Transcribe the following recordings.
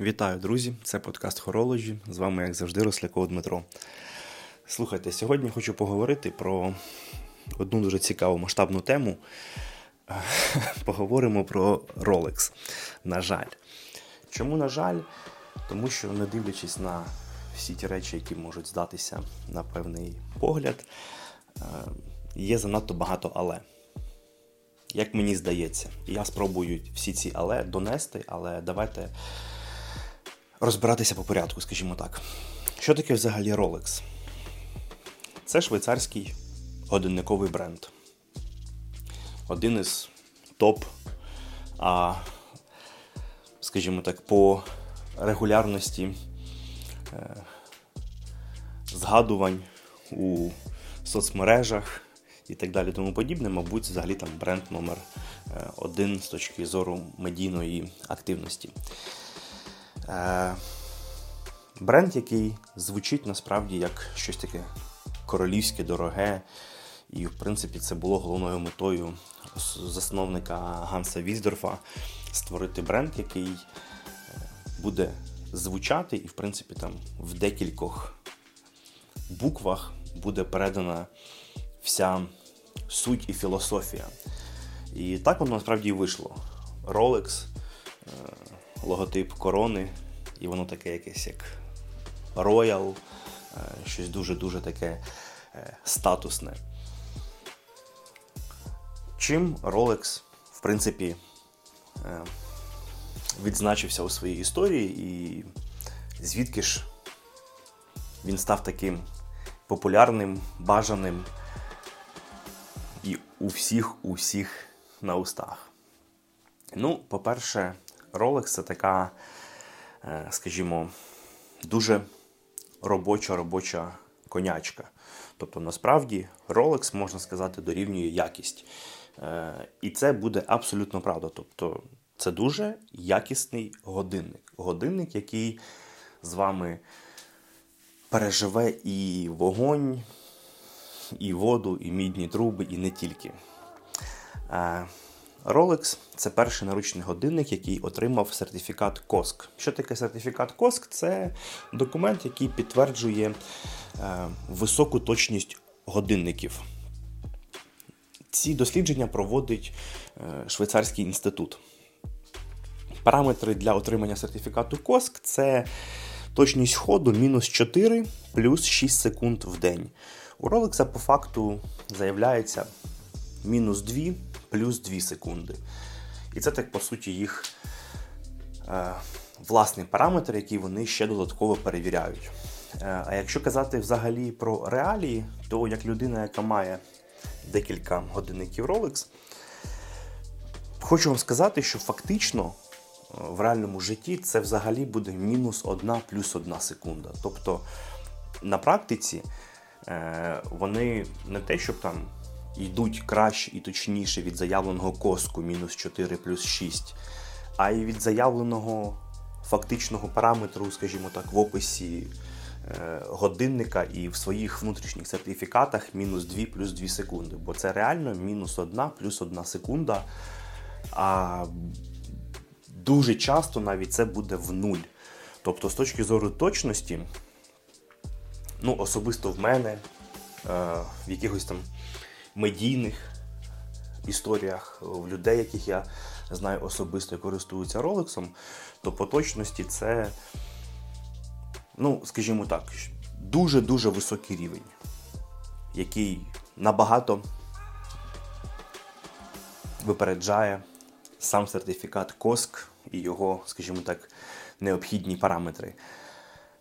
Вітаю, друзі! Це подкаст Хорологі. З вами, як завжди, Росляков Дмитро. Слухайте, сьогодні хочу поговорити про одну дуже цікаву масштабну тему. Поговоримо про Rolex. На жаль. Чому, на жаль? Тому що, не дивлячись на всі ті речі, які можуть здатися на певний погляд, е, є занадто багато але. Як мені здається, я спробую всі ці але донести, але давайте розбиратися по порядку, скажімо так. Що таке взагалі Rolex? Це швейцарський годинниковий бренд. Один із топ, а, скажімо так, по регулярності е, згадувань у соцмережах і так далі, тому подібне, мабуть, взагалі там бренд номер е, один з точки зору медійної активності. Е, бренд, який звучить насправді як щось таке королівське, дороге. І, в принципі, це було головною метою засновника Ганса Віздорфа створити бренд, який е, буде звучати, і, в принципі, там в декількох буквах буде передана вся суть і філософія. І так воно насправді і вийшло. Rolex, е, логотип корони, і воно таке якесь як Royal, е, щось дуже-дуже таке е, статусне. Чим Rolex, в принципі, е, відзначився у своїй історії, і звідки ж він став таким популярним, бажаним і у всіх, у всіх на устах. Ну, по-перше, Rolex це така, е, скажімо, дуже робоча робоча конячка. Тобто, насправді, Rolex, можна сказати, дорівнює якість. Е, і це буде абсолютно правда. Тобто, це дуже якісний годинник. Годинник, який з вами переживе і вогонь, і воду, і мідні труби, і не тільки. Rolex це перший наручний годинник, який отримав сертифікат COSC. Що таке сертифікат COSC? Це документ, який підтверджує е, високу точність годинників. Ці дослідження проводить е, Швейцарський інститут. Параметри для отримання сертифікату COSC це точність ходу мінус 4 плюс 6 секунд в день. У Rolex по факту заявляється мінус 2 плюс 2 секунди. І це так, по суті, їх е, власний параметр, який вони ще додатково перевіряють. Е, а якщо казати взагалі про реалії, то як людина, яка має декілька годинників Rolex, хочу вам сказати, що фактично е, в реальному житті це взагалі буде мінус 1 плюс 1 секунда. Тобто на практиці е, вони не те, щоб там йдуть краще і точніше від заявленого коску мінус 4 плюс 6, а й від заявленого фактичного параметру, скажімо так, в описі е, годинника і в своїх внутрішніх сертифікатах мінус 2 плюс 2 секунди. Бо це реально мінус 1 плюс 1 секунда. А дуже часто навіть це буде в нуль. Тобто, з точки зору точності, ну, особисто в мене, е, в якихось там медійних історіях в людей, яких я знаю особисто і користуються роликсом, то по точності це, ну, скажімо так, дуже-дуже високий рівень, який набагато випереджає сам сертифікат КОСК і його, скажімо так, необхідні параметри.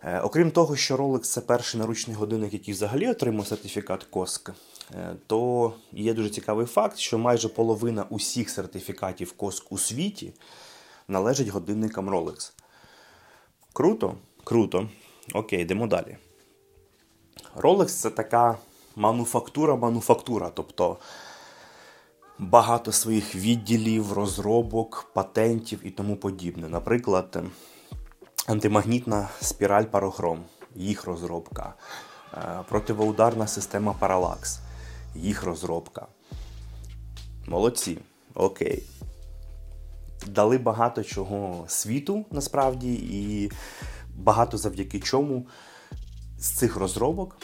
Е, окрім того, що Rolex це перший наручний годинник, який взагалі отримав сертифікат КОСК, то є дуже цікавий факт, що майже половина усіх сертифікатів КОСК у світі належить годинникам Rolex. Круто? Круто. Окей, йдемо далі. Rolex це така мануфактура-мануфактура, тобто багато своїх відділів, розробок, патентів і тому подібне. Наприклад, антимагнітна спіраль парохром, їх розробка, е, противоударна система Паралакс, їх розробка. Молодці. Окей. дали багато чого світу насправді, і багато завдяки чому з цих розробок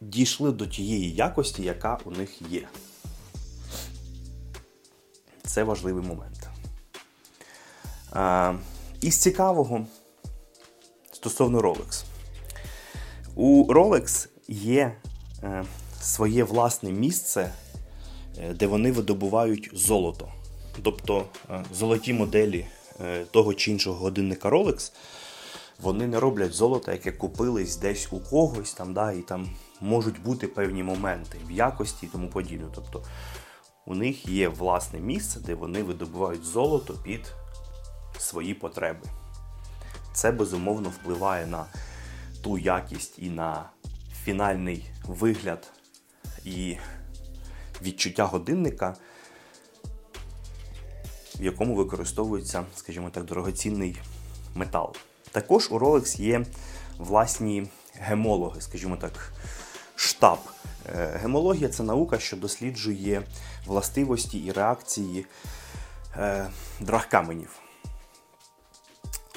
дійшли до тієї якості, яка у них є. Це важливий момент. А, Із цікавого стосовно Rolex. У Rolex є е, своє власне місце, е, де вони видобувають золото. Тобто е, золоті моделі того чи іншого годинника Rolex, вони не роблять золото, яке купились десь у когось, там, да, і там можуть бути певні моменти в якості і тому подібне. Тобто у них є власне місце, де вони видобувають золото під свої потреби. Це безумовно впливає на ту якість і на фінальний вигляд і відчуття годинника, в якому використовується, скажімо так, дорогоцінний метал. Також у Rolex є власні гемологи, скажімо так, штаб. Е, гемологія це наука, що досліджує властивості і реакції е, драгкаменів.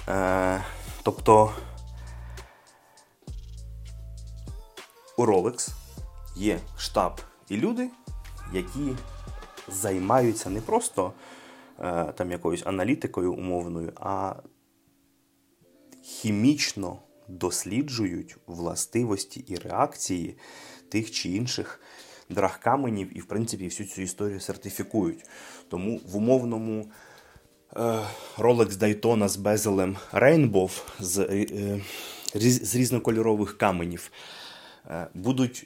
Е, тобто у Rolex є штаб і люди, які займаються не просто е, там якоюсь аналітикою умовною, а хімічно досліджують властивості і реакції тих чи інших драгкаменів і, в принципі, всю цю історію сертифікують. Тому в умовному е, Rolex Daytona з безелем Rainbow з, е, з різнокольорових каменів будуть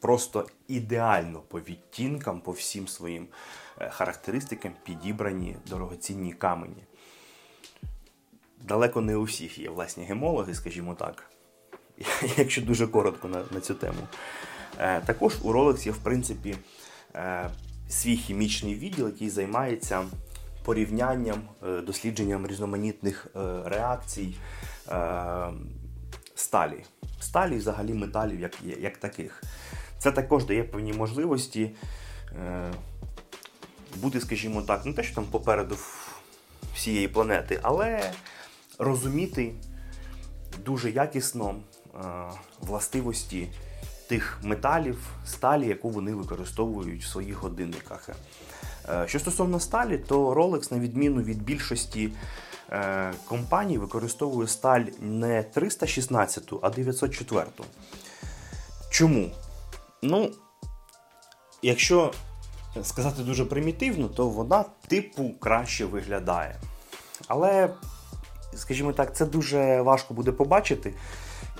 просто ідеально по відтінкам, по всім своїм характеристикам підібрані дорогоцінні камені. Далеко не у всіх є власні гемологи, скажімо так, якщо дуже коротко на, на цю тему. Е, також у Rolex є, в принципі, е, свій хімічний відділ, який займається порівнянням, е, дослідженням різноманітних реакцій сталі. Сталі, взагалі, металів як як таких. Це також дає певні можливості бути, скажімо так, не те, що там попереду всієї планети, але розуміти дуже якісно властивості тих металів, сталі, яку вони використовують в своїх годинниках. Е, що стосовно сталі, то Rolex, на відміну від більшості е, компаній, використовує сталь не 316, а 904. Чому? Ну, якщо сказати дуже примітивно, то вона типу краще виглядає. Але, скажімо так, це дуже важко буде побачити.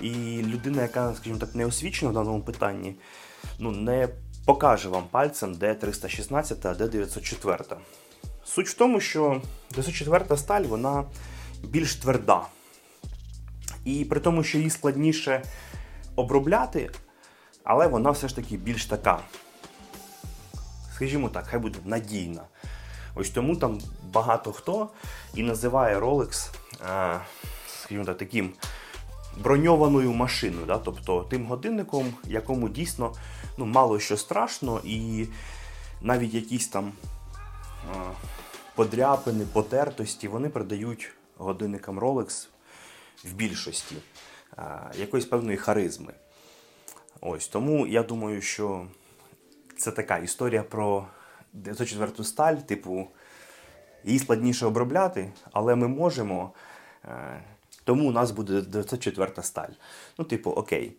І людина, яка, скажімо так, не освічена в даному питанні, ну, не покаже вам пальцем, де 316, а де 904. Суть в тому, що 904 сталь вона більш тверда. І при тому, що її складніше обробляти, але вона все ж таки більш така. Скажімо так, хай буде надійна. Ось тому там багато хто і називає Rolex, скажімо так, таким броньованою машиною, да? тобто тим годинником, якому дійсно ну, мало що страшно, і навіть якісь там а, подряпини, потертості, вони придають годинникам Rolex в більшості якоїсь певної харизми. Ось Тому я думаю, що це така історія про 904 сталь, типу, її складніше обробляти, але ми можемо. Е, тому у нас буде 904 сталь. Ну, типу, окей.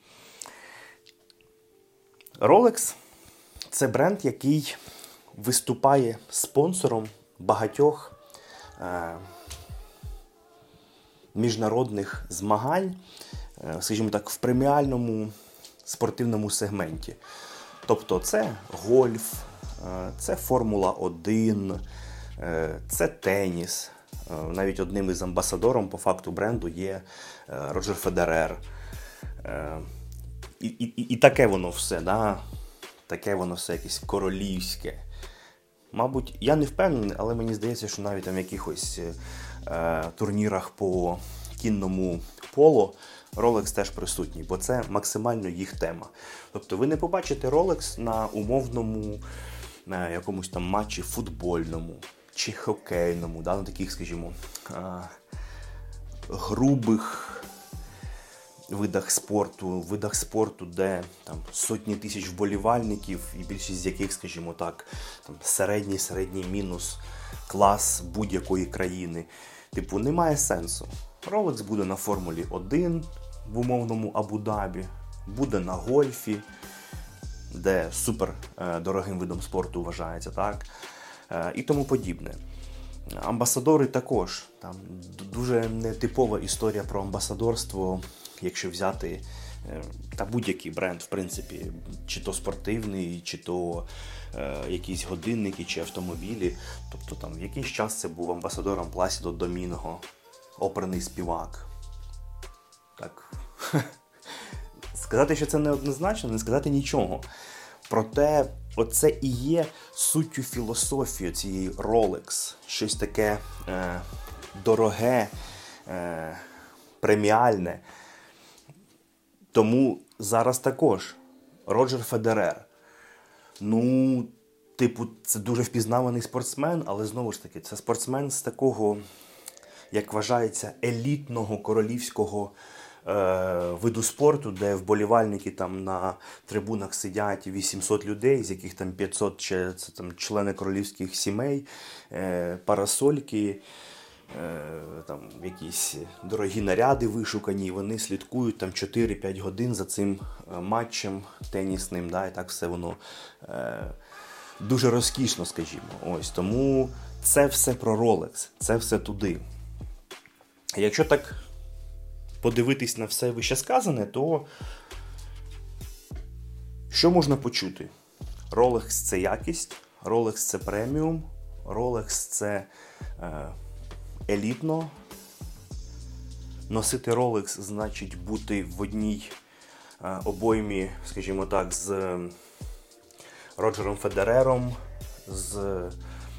Rolex це бренд, який виступає спонсором багатьох е, міжнародних змагань, е, скажімо так, в преміальному спортивному сегменті. Тобто це гольф, е, це Формула 1, е, це теніс, навіть одним із амбасадором по факту бренду є Роджер Федерер. І і, і таке воно все, да? таке воно все якесь королівське. Мабуть, я не впевнений, але мені здається, що навіть там в якихось е, турнірах по кінному поло Rolex теж присутній, бо це максимально їх тема. Тобто ви не побачите Rolex на умовному на якомусь там матчі футбольному чи хокейному, да, на таких, скажімо, грубих видах спорту, видах спорту, де там сотні тисяч вболівальників, і більшість з яких, скажімо так, там середній середній мінус клас будь-якої країни. Типу, немає сенсу. Rolex буде на Формулі 1 в умовному Абу-Дабі, буде на гольфі, де супер е, дорогим видом спорту вважається, так? Е, і тому подібне. Амбасадори також. Там дуже нетипова історія про амбасадорство, якщо взяти е, та будь-який бренд, в принципі, чи то спортивний, чи то е, якісь годинники, чи автомобілі. Тобто там в якийсь час це був амбасадором Пласідо Домінго, оперний співак. Так. Сказати, що це неоднозначно, не сказати нічого. Проте, оце і є суттю філософії цієї Rolex. Щось таке е, дороге, е, преміальне. Тому зараз також Роджер Федерер. Ну, типу, це дуже впізнаваний спортсмен, але знову ж таки, це спортсмен з такого, як вважається, елітного королівського е, виду спорту, де вболівальники там на трибунах сидять 800 людей, з яких там 500 це там члени королівських сімей, е, парасольки. Е, там якісь дорогі наряди вишукані, і вони слідкують там 4-5 годин за цим е, матчем тенісним. Да, І так все воно е, дуже розкішно, скажімо. Ось Тому це все про Rolex, це все туди. Якщо так подивитись на все вище сказане, то що можна почути? Rolex це якість, Rolex це преміум, Rolex це е, елітно. Носити Rolex значить бути в одній е, обоймі, скажімо так, з Роджером Федерером, з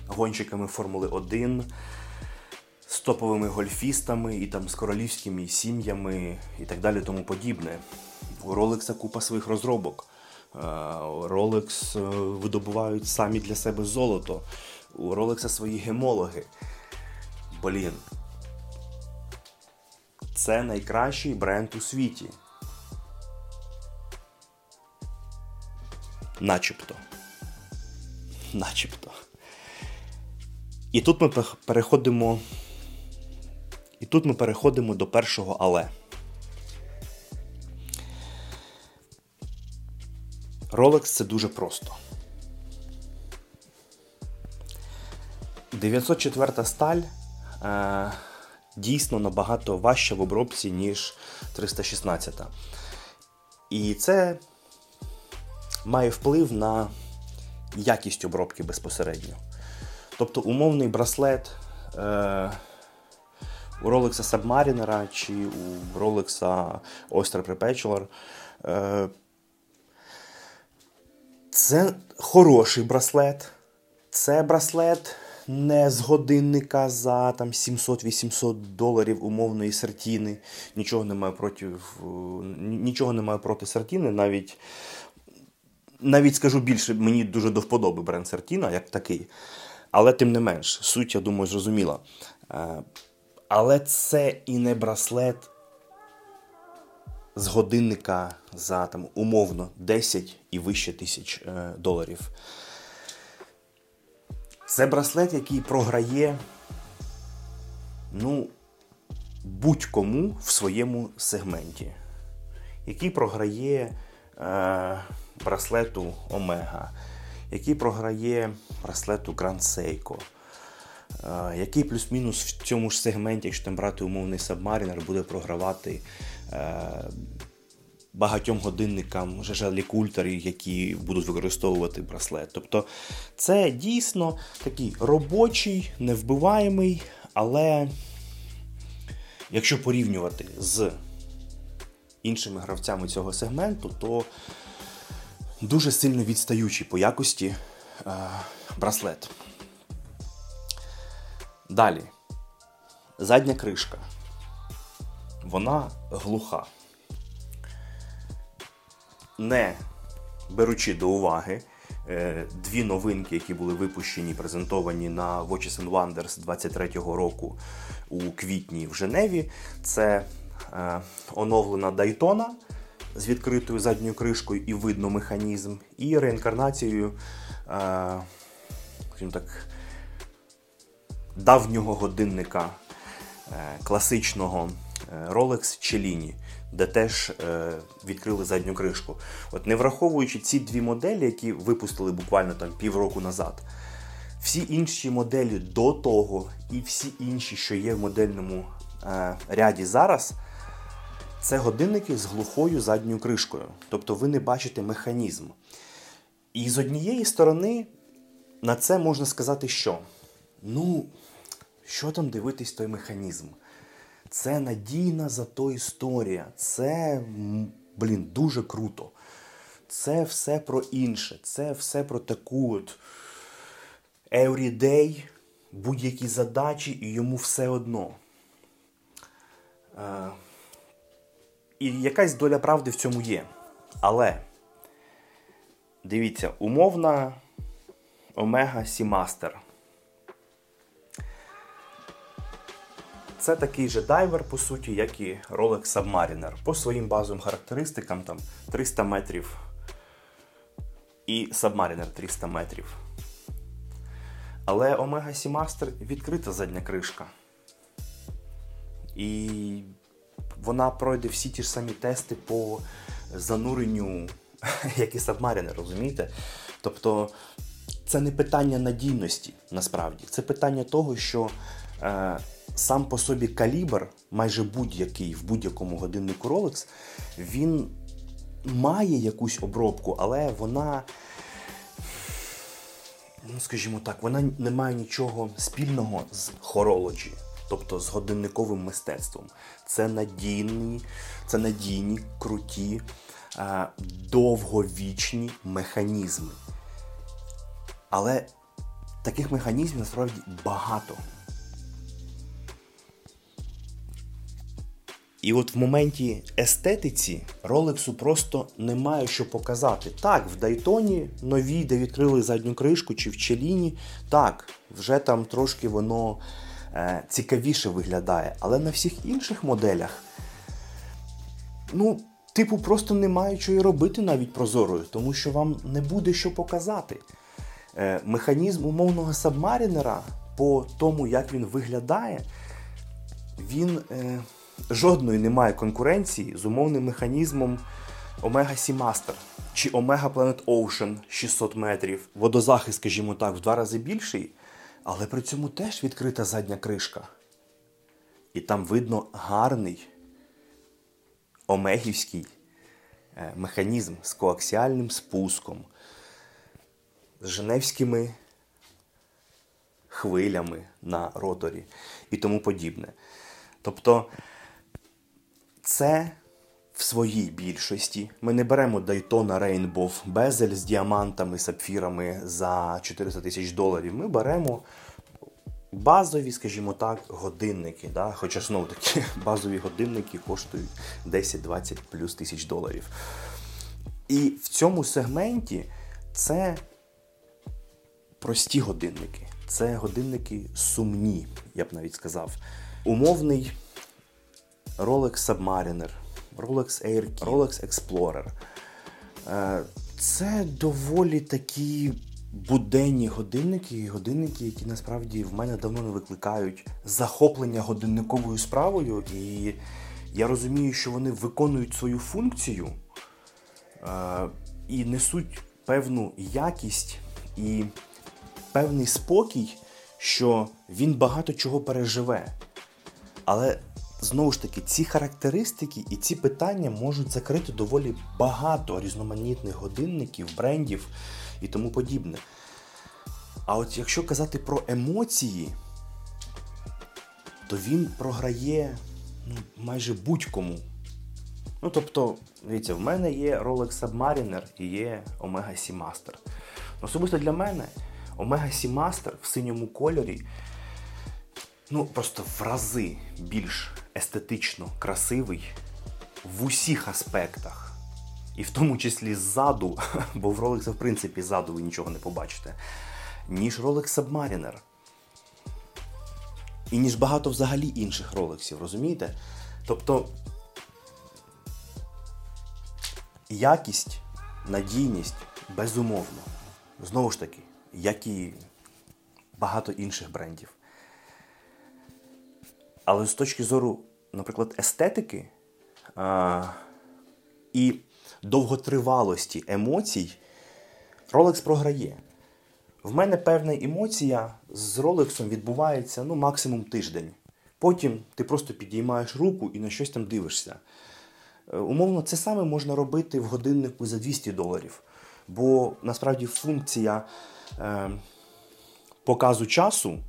гонщиками Формули 1 з топовими гольфістами і там з королівськими сім'ями і так далі тому подібне. У Rolex купа своїх розробок. Rolex е, видобувають самі для себе золото. У Rolex свої гемологи. Блін. Це найкращий бренд у світі. Начебто. Начебто. І тут ми переходимо і тут ми переходимо до першого але. Rolex це дуже просто. 904 сталь дійсно набагато важча в обробці, ніж 316. І це має вплив на якість обробки безпосередньо. Тобто умовний браслет. Е, у Rolex Submariner чи у Rolex Oyster Perpetual. Е, це хороший браслет. Це браслет не з годинника за там 700-800 доларів умовної сертіни. Нічого немає проти нічого немає проти сертіни. Навіть навіть скажу більше, мені дуже до вподоби бренд Сертіна, як такий. Але тим не менш, суть, я думаю, зрозуміла. Е, але це і не браслет з годинника за там, умовно 10 і вище тисяч е, доларів. Це браслет, який програє ну, будь-кому в своєму сегменті, який програє е, браслету Омега, який програє браслету Grand Seiko, який плюс-мінус в цьому ж сегменті, якщо там брати умовний Submariner, буде програвати е, багатьом годинникам жежелі культері, які будуть використовувати браслет. Тобто це дійсно такий робочий, невбиваємий, але якщо порівнювати з іншими гравцями цього сегменту, то дуже сильно відстаючий по якості е, браслет. Далі. Задня кришка. Вона глуха. Не беручи до уваги е, дві новинки, які були випущені, презентовані на Watches and Wonders 23-го року у квітні в Женеві. Це е, оновлена Дайтона з відкритою задньою кришкою і видно механізм, і реінкарнацією е, так, давнього годинника е, класичного е, Rolex Cellini, де теж е, відкрили задню кришку. От Не враховуючи ці дві моделі, які випустили буквально там півроку назад. Всі інші моделі до того, і всі інші, що є в модельному е, ряді зараз, це годинники з глухою задньою кришкою. Тобто ви не бачите механізм. І з однієї сторони, на це можна сказати, що? Ну, що там дивитись той механізм? Це надійна зато історія. Це, блін, дуже круто. Це все про інше. Це все про таку от everyday, будь-які задачі, і йому все одно. Е, і якась доля правди в цьому є. Але дивіться, умовна Omega Seamaster. Це такий же дайвер, по суті, як і Rolex Submariner. По своїм базовим характеристикам там 300 метрів і Submariner 300 метрів. Але Omega Seamaster відкрита задня кришка. І вона пройде всі ті ж самі тести по зануренню, як і Submariner, розумієте? Тобто це не питання надійності насправді. Це питання того, що сам по собі калібр, майже будь-який в будь-якому годиннику Rolex, він має якусь обробку, але вона. Ну, скажімо так, вона не має нічого спільного з хорологі тобто з годинниковим мистецтвом. Це надійні, це надійні, круті, е, довговічні механізми. Але таких механізмів насправді багато. І от в моменті естетиці Ролексу просто немає що показати. Так, в Дайтоні нові, де відкрили задню кришку, чи в Челіні, так, вже там трошки воно Е, цікавіше виглядає. Але на всіх інших моделях, ну, типу, просто немає чого робити навіть прозорою, тому що вам не буде що показати. Е, механізм умовного сабмарінера по тому, як він виглядає, він е, жодної не має конкуренції з умовним механізмом Omega Seamaster чи Omega Planet Ocean 600 метрів. Водозахист, скажімо так, в два рази більший. Але при цьому теж відкрита задня кришка. І там видно гарний омегівський е, механізм з коаксіальним спуском, з женевськими хвилями на роторі і тому подібне. Тобто це в своїй більшості. Ми не беремо Daytona Rainbow Bezel з діамантами, сапфірами за 400 тисяч доларів. Ми беремо базові, скажімо так, годинники. Да? Хоча знову таки базові годинники коштують 10-20 плюс тисяч доларів. І в цьому сегменті це прості годинники. Це годинники сумні, я б навіть сказав. Умовний Rolex Submariner, Rolex Air Key, Rolex Explorer. Е, це доволі такі буденні годинники, годинники, які насправді в мене давно не викликають захоплення годинниковою справою. І я розумію, що вони виконують свою функцію е, і несуть певну якість і певний спокій, що він багато чого переживе. Але знову ж таки, ці характеристики і ці питання можуть закрити доволі багато різноманітних годинників, брендів і тому подібне. А от якщо казати про емоції, то він програє ну, майже будь-кому. Ну, тобто, дивіться, в мене є Rolex Submariner і є Omega Seamaster. Особисто для мене Omega Seamaster в синьому кольорі ну, просто в рази більш естетично красивий в усіх аспектах. і в тому числі ззаду, бо в Rolex, в принципі, ззаду ви нічого не побачите, ніж Rolex Submariner. І ніж багато взагалі інших ролексів, розумієте? Тобто якість, надійність, безумовно. Знову ж таки, як і багато інших брендів. Але з точки зору, наприклад, естетики а, і довготривалості емоцій, Rolex програє. В мене певна емоція з Ролексом відбувається ну, максимум тиждень. Потім ти просто підіймаєш руку і на щось там дивишся. Е, умовно, це саме можна робити в годиннику за 200 доларів. Бо насправді функція е, показу часу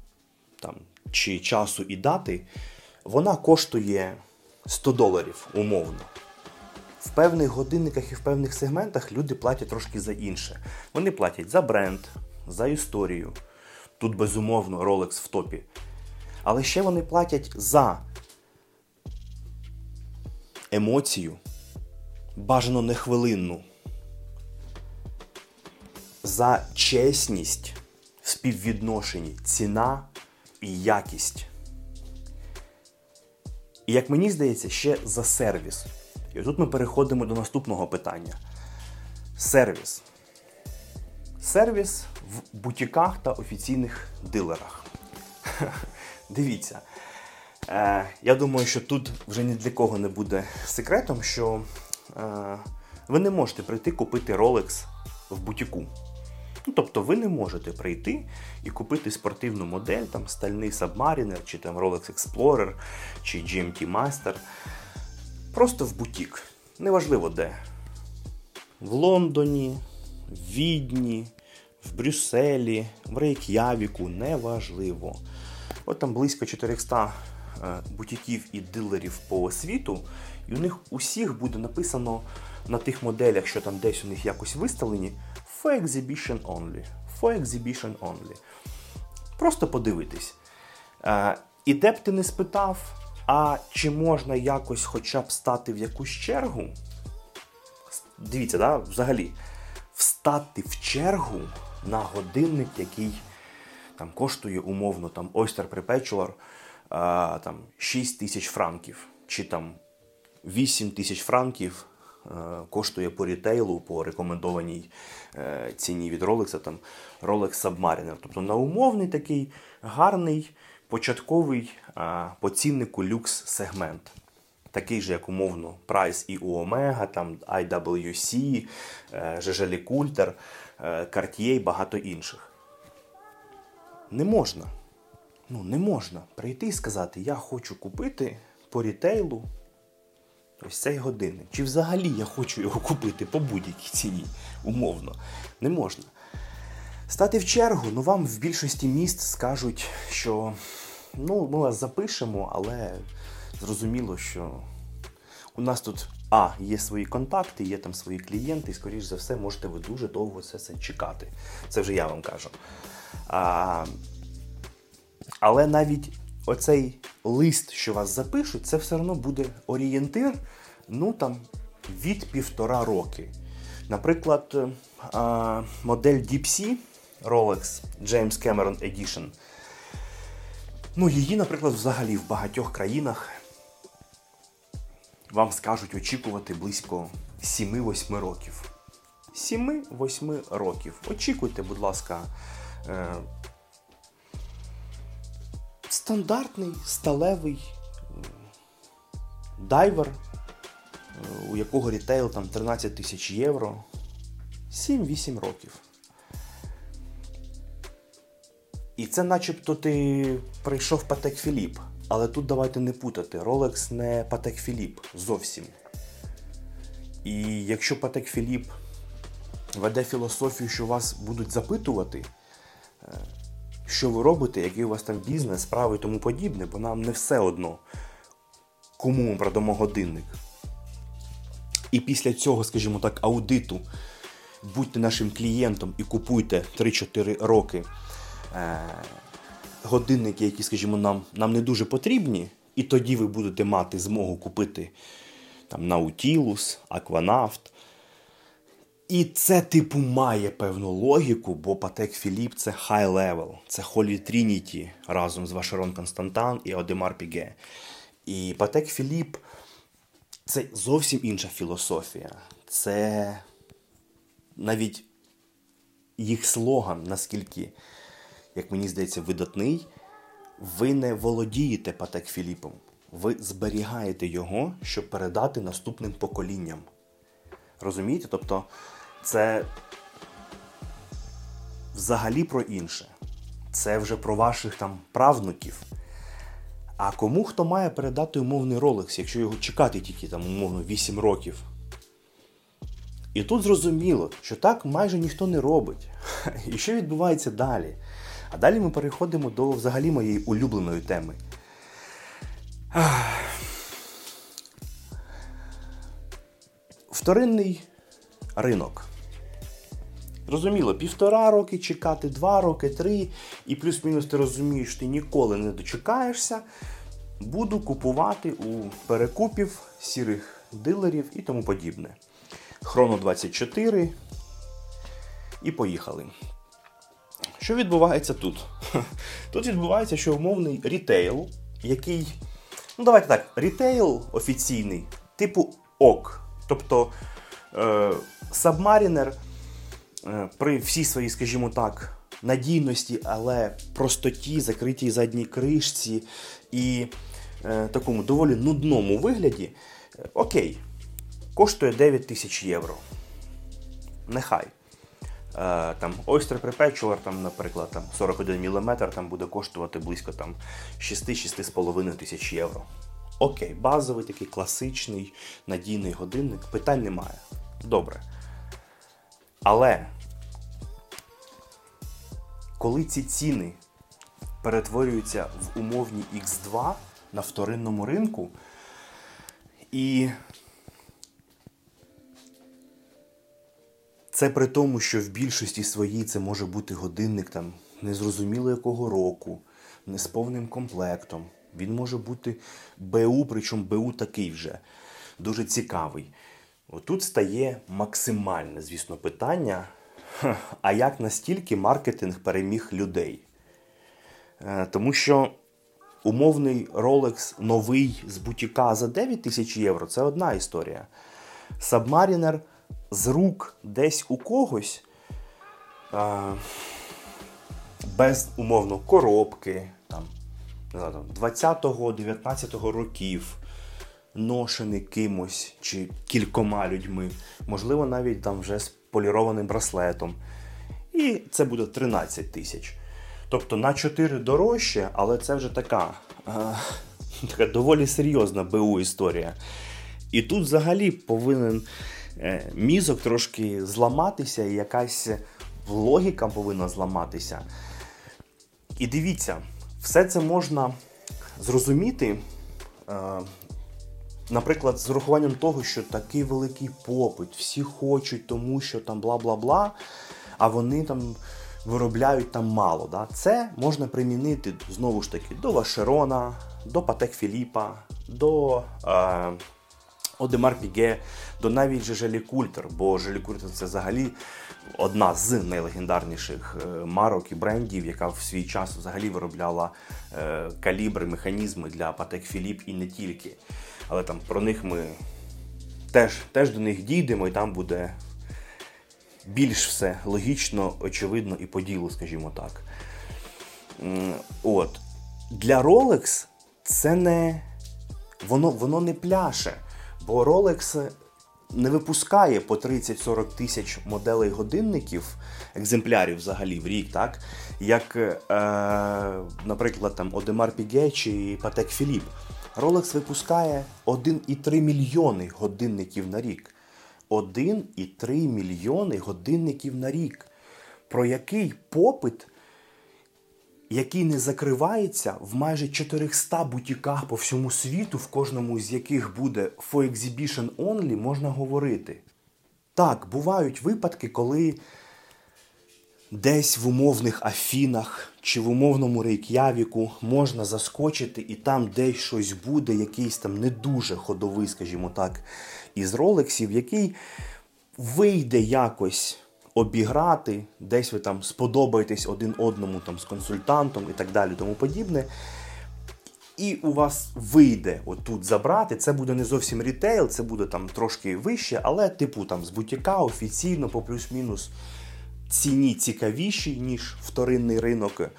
там, чи часу і дати, вона коштує 100 доларів умовно. В певних годинниках і в певних сегментах люди платять трошки за інше. Вони платять за бренд, за історію. Тут, безумовно, Rolex в топі. Але ще вони платять за емоцію, бажано не хвилинну, за чесність в співвідношенні ціна і якість. І як мені здається, ще за сервіс. І тут ми переходимо до наступного питання. Сервіс. Сервіс в бутіках та офіційних дилерах. Дивіться. Е, Я думаю, що тут вже ні для кого не буде секретом, що е, ви не можете прийти купити Rolex в бутіку. Ну, Тобто ви не можете прийти і купити спортивну модель, там стальний Submariner, чи там Rolex Explorer, чи GMT Master. Просто в бутік. Неважливо де. В Лондоні, в Відні, в Брюсселі, в Рейк'явіку, неважливо. От там близько 400 е, бутіків і дилерів по світу, і у них усіх буде написано на тих моделях, що там десь у них якось виставлені, for exhibition only. For exhibition only. Просто подивитись. Е, і де б ти не спитав, а чи можна якось хоча б стати в якусь чергу? Дивіться, да, взагалі, встати в чергу на годинник, який там коштує умовно там Oyster Perpetual а, там 6 тисяч франків, чи там 8 тисяч франків коштує по рітейлу, по рекомендованій е, ціні від Rolex, там Rolex Submariner. Тобто на умовний такий гарний початковий по ціннику люкс-сегмент. Такий же, як умовно, Price і у Omega, там IWC, Жежелі Культер, Cartier і багато інших. Не можна. Ну, не можна прийти і сказати, я хочу купити по рітейлу ось цей годинник. Чи взагалі я хочу його купити по будь-якій ціні, умовно. Не можна. Стати в чергу, ну вам в більшості міст скажуть, що ну, ми вас запишемо, але зрозуміло, що у нас тут А, є свої контакти, є там свої клієнти, і, скоріш за все, можете ви дуже довго це все чекати. Це вже я вам кажу. А, Але навіть оцей лист, що вас запишуть, це все одно буде орієнтир ну там від півтора роки. Наприклад, модель Deep Sea Rolex James Cameron Edition. Ну, її, наприклад, взагалі в багатьох країнах вам скажуть очікувати близько 7-8 років. 7-8 років. Очікуйте, будь ласка, е, стандартний сталевий дайвер, у якого рітейл там 13 тисяч євро. 7-8 років. І це начебто ти прийшов Патек Філіп. Але тут давайте не путати. Rolex не Патек Філіп зовсім. І якщо Патек Філіп веде філософію, що вас будуть запитувати, е, що ви робите, який у вас там бізнес, справи і тому подібне, бо нам не все одно, кому ми продамо годинник. І після цього, скажімо так, аудиту будьте нашим клієнтом і купуйте 3-4 роки е, годинники, які, скажімо, нам нам не дуже потрібні, і тоді ви будете мати змогу купити там Nautilus, Aquanaut, І це, типу, має певну логіку, бо Патек Філіп це high level, це Holy Trinity разом з Вашерон Константан і Одемар Піге. І Патек Філіп це зовсім інша філософія. Це навіть їх слоган, наскільки, як мені здається, видатний, ви не володієте Патек Філіпом. Ви зберігаєте його, щоб передати наступним поколінням. Розумієте? Тобто це взагалі про інше. Це вже про ваших там правнуків. А кому хто має передати умовний Rolex, якщо його чекати тільки там, умовно, 8 років? І тут зрозуміло, що так майже ніхто не робить. І що відбувається далі? А далі ми переходимо до взагалі моєї улюбленої теми. Вторинний ринок. Зрозуміло, півтора роки чекати, два роки, три, і плюс-мінус ти розумієш, ти ніколи не дочекаєшся. Буду купувати у перекупів, сірих дилерів і тому подібне. Хроно 24. І поїхали. Що відбувається тут? Тут відбувається, що умовний рітейл, який. Ну, давайте так, рітейл офіційний, типу ок. Тобто е, Submariner при всій своїй, скажімо так, надійності, але простоті, закритій задній кришці і е, такому доволі нудному вигляді, е, окей, коштує 9 тисяч євро. Нехай. Е, там Oyster Perpetual, там, наприклад, там 41 мм там буде коштувати близько там 6-6,5 тисяч євро. Окей, базовий такий класичний надійний годинник, питань немає. Добре. Але коли ці ціни перетворюються в умовні X2 на вторинному ринку, і це при тому, що в більшості своїй це може бути годинник там незрозуміло якого року, не з повним комплектом. Він може бути БУ, причому БУ такий вже дуже цікавий. Отут стає максимальне, звісно, питання. А як настільки маркетинг переміг людей? Е, тому що умовний Rolex новий з бутіка за 9 тисяч євро це одна історія. Submariner з рук десь у когось а, без умовно коробки там, 20-19 років, ношений кимось чи кількома людьми, можливо, навіть там вже з полірованим браслетом. І це буде 13 тисяч. Тобто на 4 дорожче, але це вже така, а, така доволі серйозна БУ історія. І тут взагалі повинен е, мізок трошки зламатися, і якась логіка повинна зламатися. І дивіться, все це можна зрозуміти, е, наприклад, з урахуванням того, що такий великий попит, всі хочуть, тому що там бла-бла-бла, а вони там виробляють там мало. Да? Це можна примінити знову ж таки до Вашерона, до Патек Філіпа, до е, Одемар Піге, до навіть же Желі Культер, бо Желі Культер це взагалі одна з найлегендарніших е, марок і брендів, яка в свій час взагалі виробляла е, калібри, механізми для Патек Філіп і не тільки. Але там про них ми теж, теж до них дійдемо, і там буде більш все логічно, очевидно і по ділу, скажімо так. От. Для Rolex це не воно, воно не пляше, бо Rolex не випускає по 30-40 тисяч моделей годинників, екземплярів взагалі в рік, так? як, е, наприклад, там Одемар Піге чи Патек Філіп. Rolex випускає 1,3 мільйони годинників на рік. 1,3 мільйони годинників на рік. Про який попит, який не закривається в майже 400 бутіках по всьому світу, в кожному з яких буде for exhibition only, можна говорити. Так, бувають випадки, коли десь в умовних Афінах чи в умовному Рейк'явіку можна заскочити, і там десь щось буде, якийсь там не дуже ходовий, скажімо так, із ролексів, який вийде якось обіграти, десь ви там сподобаєтесь один одному там з консультантом і так далі, тому подібне. І у вас вийде отут забрати. Це буде не зовсім рітейл, це буде там трошки вище, але, типу, там з бутіка офіційно по плюс-мінус ціні цікавіші, ніж вторинний ринок.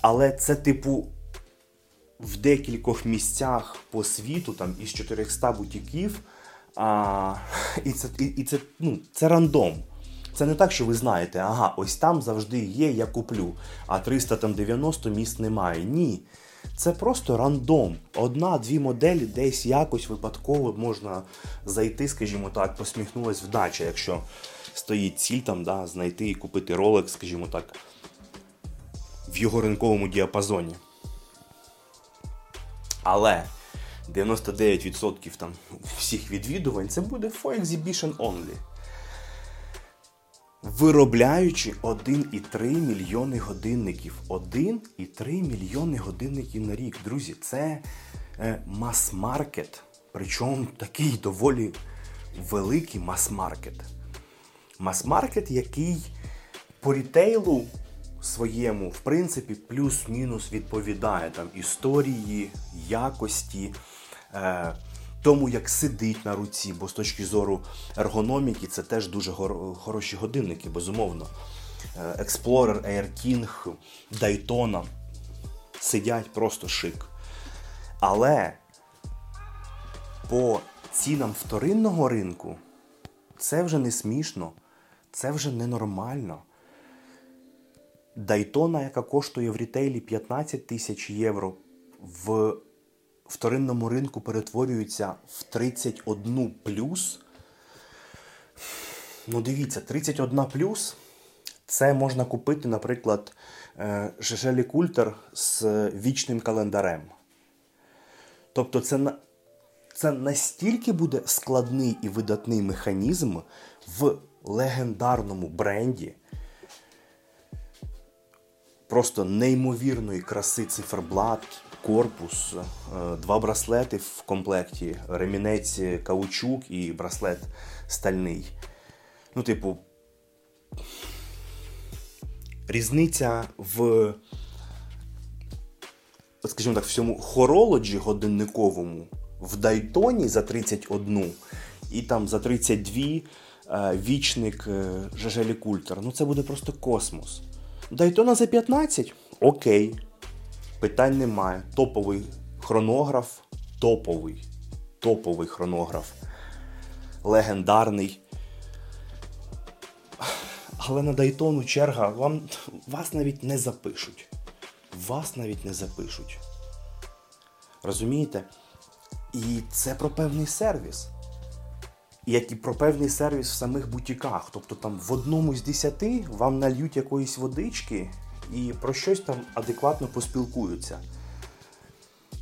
Але це, типу, в декількох місцях по світу, там із 400 бутіків. А, І це і, і це, ну, це рандом. Це не так, що ви знаєте, ага, ось там завжди є, я куплю, а 390 місць немає. Ні. Це просто рандом. Одна-дві моделі десь якось випадково можна зайти, скажімо так, посміхнулась вдача, якщо стоїть ціль там, да, знайти і купити ролик, скажімо так, в його ринковому діапазоні. Але 99% там всіх відвідувань це буде for exhibition only. Виробляючи 1,3 мільйони годинників. 1,3 мільйони годинників на рік. Друзі, це е, мас-маркет. Причому такий доволі великий мас-маркет. Мас-маркет, який по рітейлу своєму, в принципі, плюс-мінус відповідає там історії, якості. Е, тому, як сидить на руці, бо з точки зору ергономіки це теж дуже хороші годинники, безумовно. Е, Explorer, Air King, Daytona сидять просто шик. Але по цінам вторинного ринку це вже не смішно, це вже ненормально. Дайтона, яка коштує в рітейлі 15 тисяч євро, в вторинному ринку перетворюється в 31 плюс. Ну, дивіться, 31 плюс це можна купити, наприклад, Жежелі Культер з вічним календарем. Тобто, це це настільки буде складний і видатний механізм в легендарному бренді. Просто неймовірної краси циферблат, корпус, е, два браслети в комплекті, ремінець каучук і браслет стальний. Ну, типу, різниця в, скажімо так, всьому хоролоджі годинниковому в Дайтоні за 31 і там за 32 е, вічник е, Жежелі Культер. Ну, це буде просто космос. Дайтона за 15? Окей питань немає. Топовий хронограф, топовий, топовий хронограф, легендарний. Але на Дайтону черга вам, вас навіть не запишуть. Вас навіть не запишуть. Розумієте? І це про певний сервіс. Як і про певний сервіс в самих бутіках. Тобто там в одному з десяти вам нальють якоїсь водички, і про щось там адекватно поспілкуються.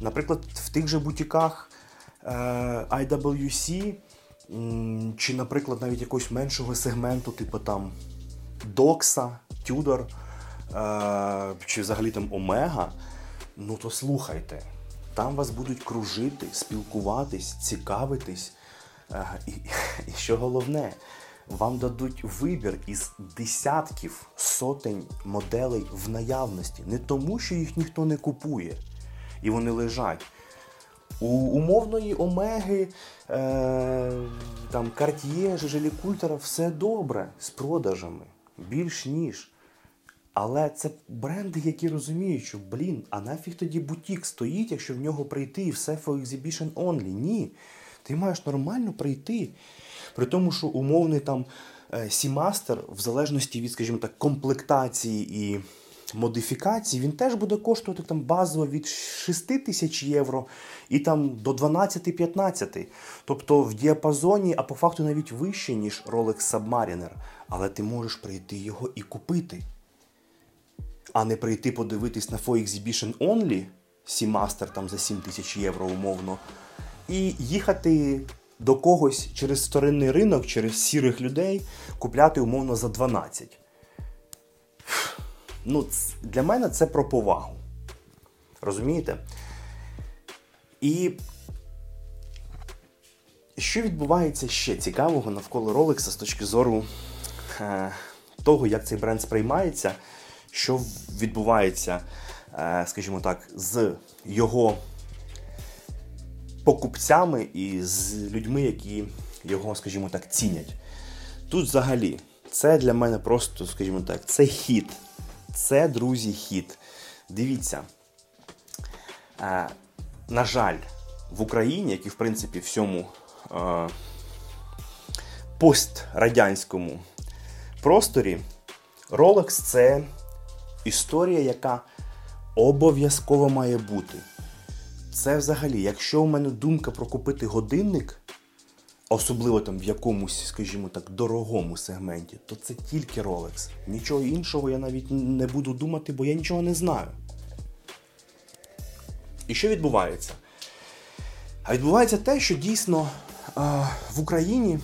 Наприклад, в тих же бутіках е, IWC, чи, наприклад, навіть якогось меншого сегменту, типу там Doxa, Tudor, е, чи взагалі там Омега, ну то слухайте, там вас будуть кружити, спілкуватись, цікавитись. Е, і, і що головне, вам дадуть вибір із десятків сотень моделей в наявності. Не тому, що їх ніхто не купує і вони лежать. У умовної омеги, е, там Cartier, Jaeger-LeCoultre все добре з продажами, більш ніж. Але це бренди, які розуміють, що, блін, а нафіг тоді бутік стоїть, якщо в нього прийти і все for exhibition only. Ні. Ти маєш нормально прийти. При тому, що умовний там Seamaster, в залежності від, скажімо так, комплектації і модифікації, він теж буде коштувати там базово від 6 тисяч євро і там до 12-15. Тобто в діапазоні, а по факту навіть вище, ніж Rolex Submariner. Але ти можеш прийти його і купити. А не прийти подивитись на For Exhibition Only, Seamaster там за 7 тисяч євро умовно, і їхати до когось через вторинний ринок, через сірих людей купляти умовно за 12. Ну, Для мене це про повагу. Розумієте? І Що відбувається ще цікавого навколо Rolex з точки зору е, того, як цей бренд сприймається, що відбувається, е, скажімо так, з його покупцями і з людьми, які його, скажімо так, цінять. Тут взагалі це для мене просто, скажімо так, це хід. Це, друзі, хід. Дивіться. Е, на жаль, в Україні, як і в принципі всьому е, пострадянському просторі, Rolex це історія, яка обов'язково має бути. Це взагалі, якщо у мене думка про купити годинник, особливо там в якомусь, скажімо так, дорогому сегменті, то це тільки Rolex. Нічого іншого я навіть не буду думати, бо я нічого не знаю. І що відбувається? А відбувається те, що дійсно в Україні.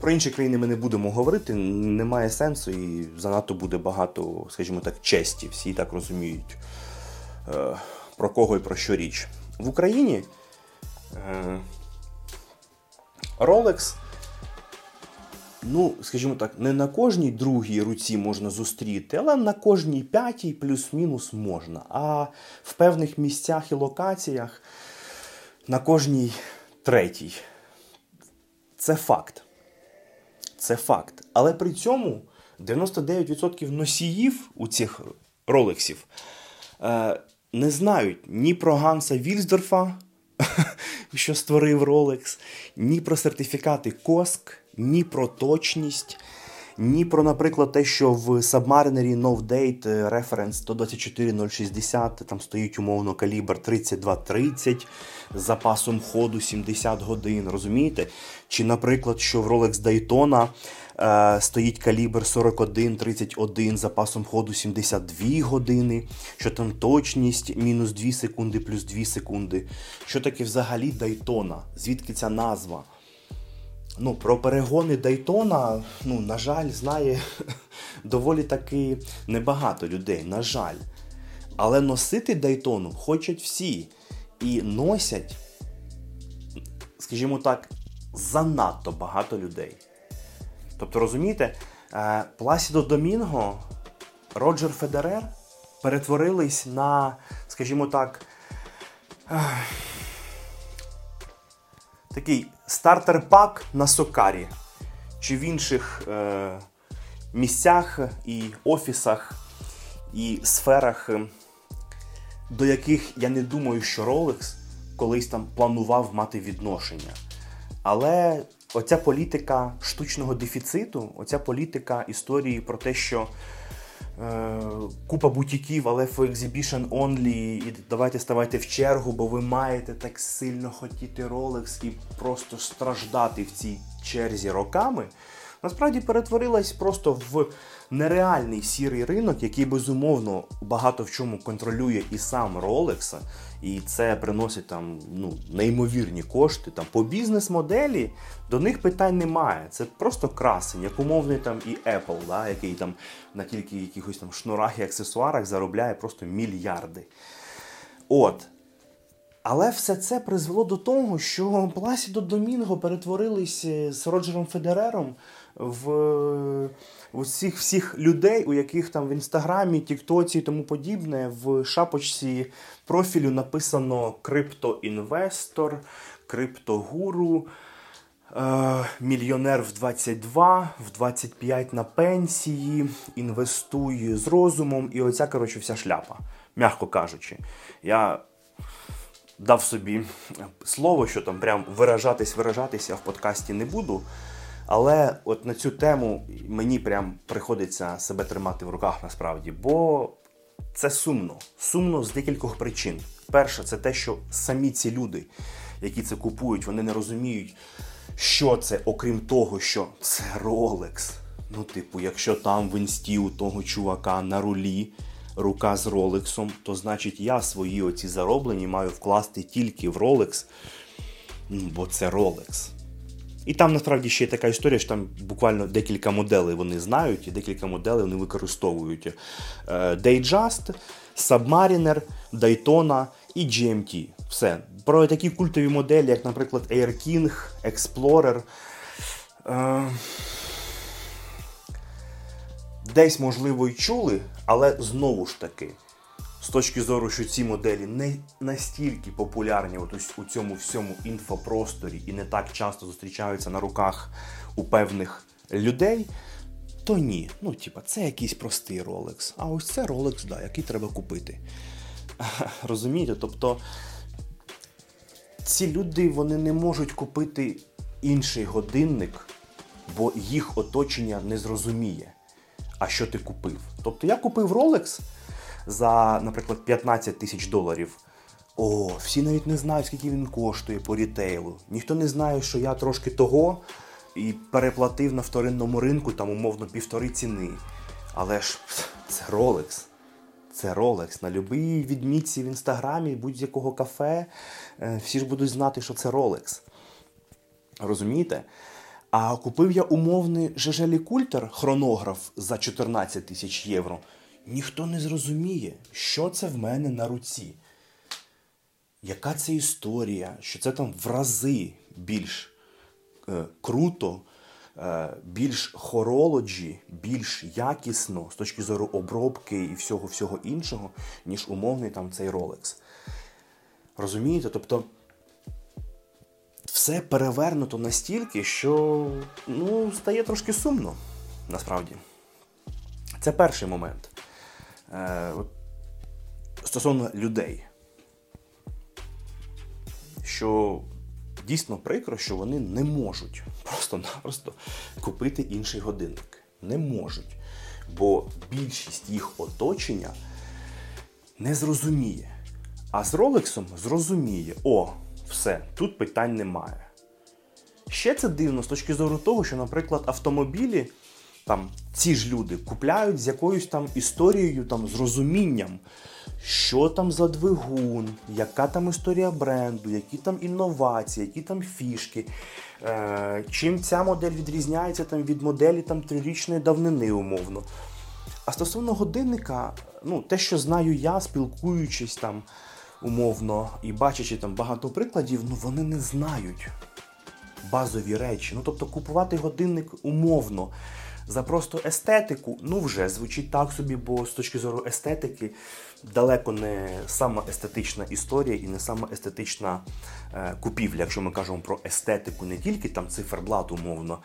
Про інші країни ми не будемо говорити, немає сенсу і занадто буде багато, скажімо так, честі. Всі так розуміють, про кого і про що річ. В Україні е, Rolex, ну, скажімо так, не на кожній другій руці можна зустріти, але на кожній п'ятій плюс-мінус можна. А в певних місцях і локаціях на кожній третій. Це факт. Це факт. Але при цьому 99% носіїв у цих ролексів е, не знають ні про Ганса Вільсдорфа, що створив Rolex, ні про сертифікати Коск, ні про точність, ні про, наприклад, те, що в Submariner No Date Reference 124060 там стоїть умовно калібр 3230 з запасом ходу 70 годин. Розумієте? Чи, наприклад, що в Rolex Daytona стоїть калібр 41-31 з запасом ходу 72 години, що там точність мінус 2 секунди плюс 2 секунди. Що таке взагалі Daytona? Звідки ця назва? Ну, Про перегони Дайтона, ну, на жаль, знає доволі таки небагато людей. На жаль. Але носити Дайтону хочуть всі. І носять, скажімо так, занадто багато людей. Тобто, розумієте, е, Пласідо Домінго, Роджер Федерер перетворились на, скажімо так, такий стартер-пак на Сокарі чи в інших е, місцях і офісах і сферах, е, до яких я не думаю, що Rolex колись там планував мати відношення. Але оця політика штучного дефіциту, оця політика історії про те, що Е, купа бутіків, але for exhibition only, і давайте ставайте в чергу, бо ви маєте так сильно хотіти Rolex і просто страждати в цій черзі роками. Насправді перетворилась просто в нереальний сірий ринок, який безумовно багато в чому контролює і сам Rolex, і це приносить там ну, неймовірні кошти. Там По бізнес-моделі до них питань немає. Це просто красень, як умовний там і Apple, да, який там на тільки якихось там шнурах і аксесуарах заробляє просто мільярди. От. Але все це призвело до того, що Пласідо Домінго перетворились з Роджером Федерером в усіх всіх людей, у яких там в інстаграмі, Тіктоці і тому подібне, в шапочці профілю написано криптоінвестор, криптогуру. Е, мільйонер в 22, в 25 на пенсії, інвестує з розумом, і оця, коротше, вся шляпа, м'яко кажучи. Я дав собі слово, що там прям виражатись, виражатися в подкасті не буду. Але от на цю тему мені прям приходиться себе тримати в руках насправді, бо це сумно. Сумно з декількох причин. Перше, це те, що самі ці люди, які це купують, вони не розуміють, що це, окрім того, що це Rolex. Ну, типу, якщо там в інсті у того чувака на рулі рука з Ролексом, то значить я свої оці зароблені маю вкласти тільки в Rolex, бо це Rolex. І там насправді ще є така історія, що там буквально декілька моделей вони знають, і декілька моделей вони використовують. Е, Datejust, Submariner, Daytona і GMT. Все. Про такі культові моделі, як, наприклад, Air King, Explorer. Е, Десь, можливо, й чули, але знову ж таки, з точки зору, що ці моделі не настільки популярні от у цьому всьому інфопросторі і не так часто зустрічаються на руках у певних людей, то ні. Ну, типа, це якийсь простий Rolex. А ось це Rolex, да, який треба купити. Розумієте? Тобто ці люди вони не можуть купити інший годинник, бо їх оточення не зрозуміє, а що ти купив. Тобто я купив Rolex за, наприклад, 15 тисяч доларів. О, всі навіть не знають, скільки він коштує по рітейлу. Ніхто не знає, що я трошки того і переплатив на вторинному ринку там умовно півтори ціни. Але ж це Rolex. Це Rolex. На любій відмітці в інстаграмі, будь-якого кафе, е, всі ж будуть знати, що це Rolex. Розумієте? А купив я умовний Жежелі Культер хронограф за 14 тисяч євро. Ніхто не зрозуміє, що це в мене на руці. Яка це історія, що це там в рази більш е, круто, е, більш хоролоджі, більш якісно з точки зору обробки і всього всього іншого, ніж умовний там цей Rolex. Розумієте? Тобто все перевернуто настільки, що ну, стає трошки сумно, насправді. Це перший момент. Е, от, Стосовно людей. Що дійсно прикро, що вони не можуть просто-напросто купити інший годинник. Не можуть. Бо більшість їх оточення не зрозуміє. А з Ролексом зрозуміє, о, все, тут питань немає. Ще це дивно з точки зору того, що, наприклад, автомобілі, там ці ж люди купляють з якоюсь там історією, там, з розумінням, що там за двигун, яка там історія бренду, які там інновації, які там фішки, е, чим ця модель відрізняється там, від моделі там, трирічної давнини, умовно. А стосовно годинника, ну, те, що знаю я, спілкуючись там умовно і бачачи там багато прикладів, ну вони не знають базові речі. Ну, тобто купувати годинник умовно за просто естетику, ну вже звучить так собі, бо з точки зору естетики далеко не сама естетична історія і не сама естетична е, купівля, якщо ми кажемо про естетику, не тільки там циферблат умовно.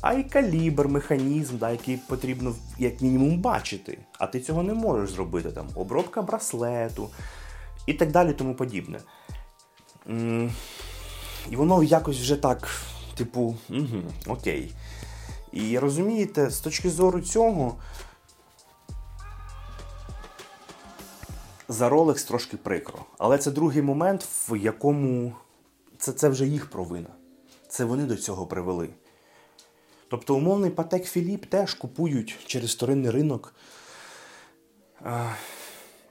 А й калібр, механізм, да, який потрібно як мінімум бачити. А ти цього не можеш зробити. Там Обробка браслету і так далі, тому подібне. І воно якось вже так, типу, угу, окей. І розумієте, з точки зору цього, за Rolex трошки прикро. Але це другий момент, в якому це, це вже їх провина. Це вони до цього привели. Тобто, умовний Патек Філіп теж купують через вторинний ринок а,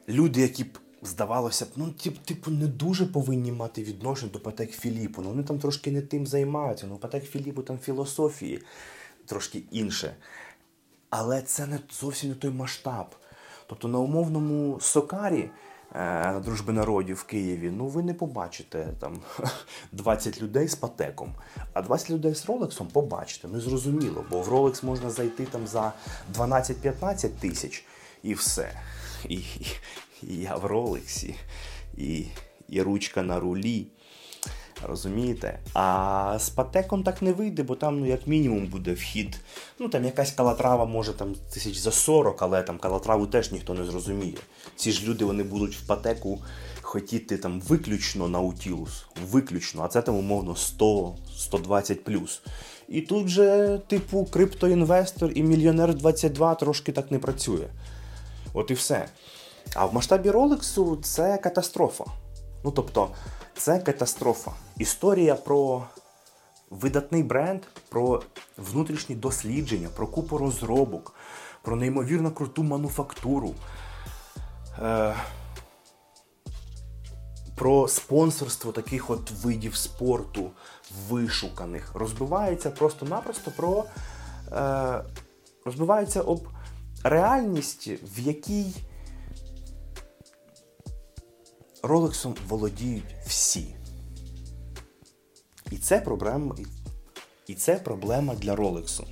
люди, які б, здавалося б, ну, тип, типу, не дуже повинні мати відношення до Патек Філіпу. Ну, вони там трошки не тим займаються. Ну, Патек Філіпу там філософії трошки інше. Але це не зовсім не той масштаб. Тобто на умовному Сокарі е, дружби народів в Києві, ну ви не побачите там 20 людей з патеком, а 20 людей з Ролексом побачите. Ну зрозуміло, бо в Ролекс можна зайти там за 12-15 тисяч і все. І, і, і я в Ролексі, і, і ручка на рулі. Розумієте? А з патеком так не вийде, бо там, ну, як мінімум, буде вхід. Ну, там якась калатрава може там тисяч за 40, але там калатраву теж ніхто не зрозуміє. Ці ж люди вони будуть в патеку хотіти там виключно наутілус. Виключно, а це там умовно 100-120 плюс. І тут же, типу, криптоінвестор і мільйонер 22 трошки так не працює. От і все. А в масштабі Ролексу це катастрофа. Ну тобто, це катастрофа. Історія про видатний бренд, про внутрішні дослідження, про купу розробок, про неймовірно круту мануфактуру, е, про спонсорство таких от видів спорту вишуканих. Розбивається просто-напросто про. Е, розбивається об реальність, в якій Ролексом володіють всі. І це проблема, і це проблема для Ролексу.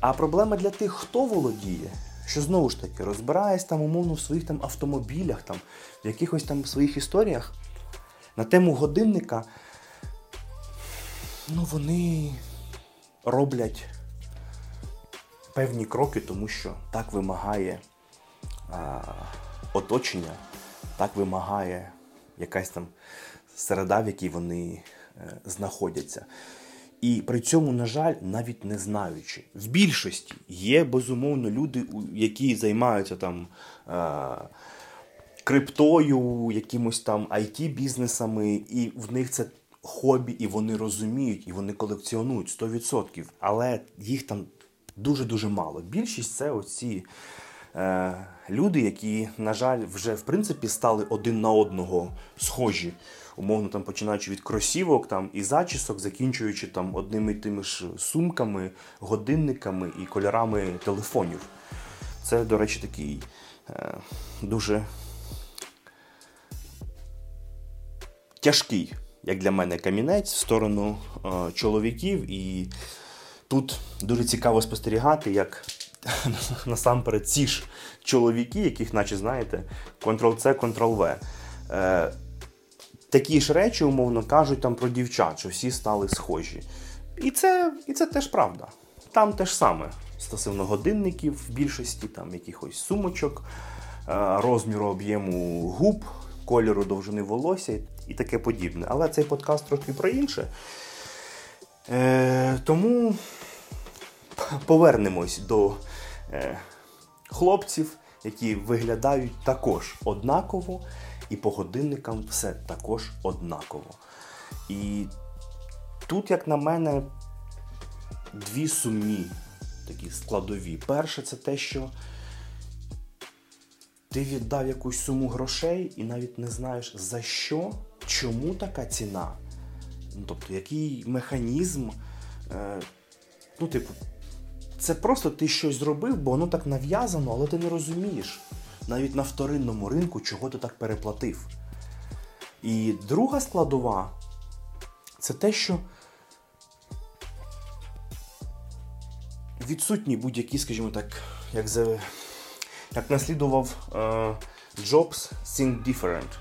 А проблема для тих, хто володіє, що знову ж таки розбирається там умовно в своїх там автомобілях, там, в якихось там своїх історіях на тему годинника, ну вони роблять певні кроки, тому що так вимагає а, оточення, так вимагає якась там середа, в якій вони е, знаходяться. І при цьому, на жаль, навіть не знаючи. В більшості є безумовно люди, які займаються там е, криптою, якимось там it бізнесами і в них це хобі, і вони розуміють, і вони колекціонують 100%. Але їх там дуже-дуже мало. Більшість це оці люди, які, на жаль, вже в принципі стали один на одного схожі. Умовно, там починаючи від кросівок там, і зачісок, закінчуючи там одними і тими ж сумками, годинниками і кольорами телефонів. Це, до речі, такий е, дуже тяжкий, як для мене, камінець в сторону е, чоловіків. І тут дуже цікаво спостерігати, як насамперед ці ж чоловіки, яких, наче знаєте, Ctrl-C, Ctrl-V. Е, такі ж речі, умовно кажуть, там про дівчат, що всі стали схожі. І це і це теж правда. Там те ж саме стосовно годинників в більшості, там якихось сумочок, е, розміру об'єму губ, кольору довжини волосся і таке подібне. Але цей подкаст трохи про інше. Е, Тому повернемось до е, хлопців, які виглядають також однаково і по годинникам все також однаково. І тут, як на мене, дві сумні такі складові. Перше, це те, що ти віддав якусь суму грошей і навіть не знаєш за що, чому така ціна. Ну, Тобто, який механізм. Е, ну, типу, це просто ти щось зробив, бо воно так нав'язано, але ти не розумієш навіть на вторинному ринку, чого ти так переплатив. І друга складова це те, що відсутні будь-які, скажімо так, як за, як наслідував е, Jobs Think Different.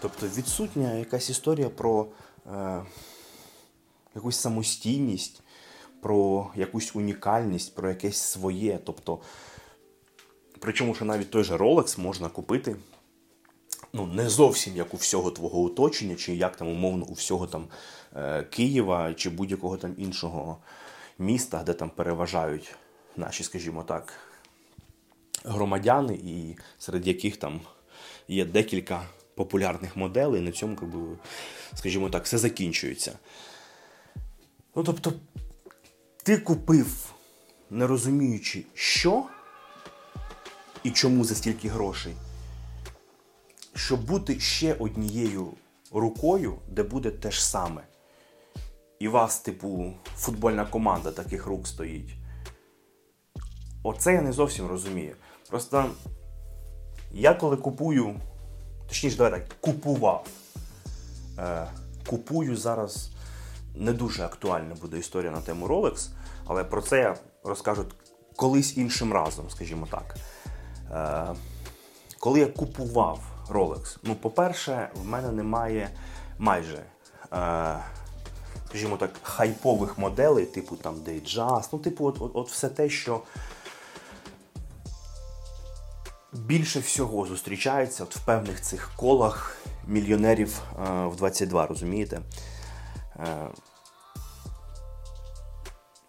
Тобто відсутня якась історія про е, якусь самостійність, про якусь унікальність, про якесь своє. Тобто Причому, що навіть той же Rolex можна купити ну, не зовсім як у всього твого оточення, чи як там умовно у всього там е, Києва чи будь-якого там іншого міста, де там переважають наші, скажімо так, громадяни, і серед яких там є декілька популярних моделей, і на цьому, скажімо так, все закінчується. Ну, тобто, ти купив, не розуміючи, що і чому за стільки грошей. Щоб бути ще однією рукою, де буде те ж саме. І вас, типу, футбольна команда таких рук стоїть. Оце я не зовсім розумію. Просто я коли купую, точніше, давай так, купував. Е, Купую зараз не дуже актуальна буде історія на тему Rolex, але про це я розкажу колись іншим разом, скажімо так. Е, коли я купував Rolex, ну, по-перше, в мене немає майже, е, скажімо так, хайпових моделей, типу там Datejust, ну, типу, от, от, от все те, що більше всього зустрічається от в певних цих колах мільйонерів е, в 22, розумієте?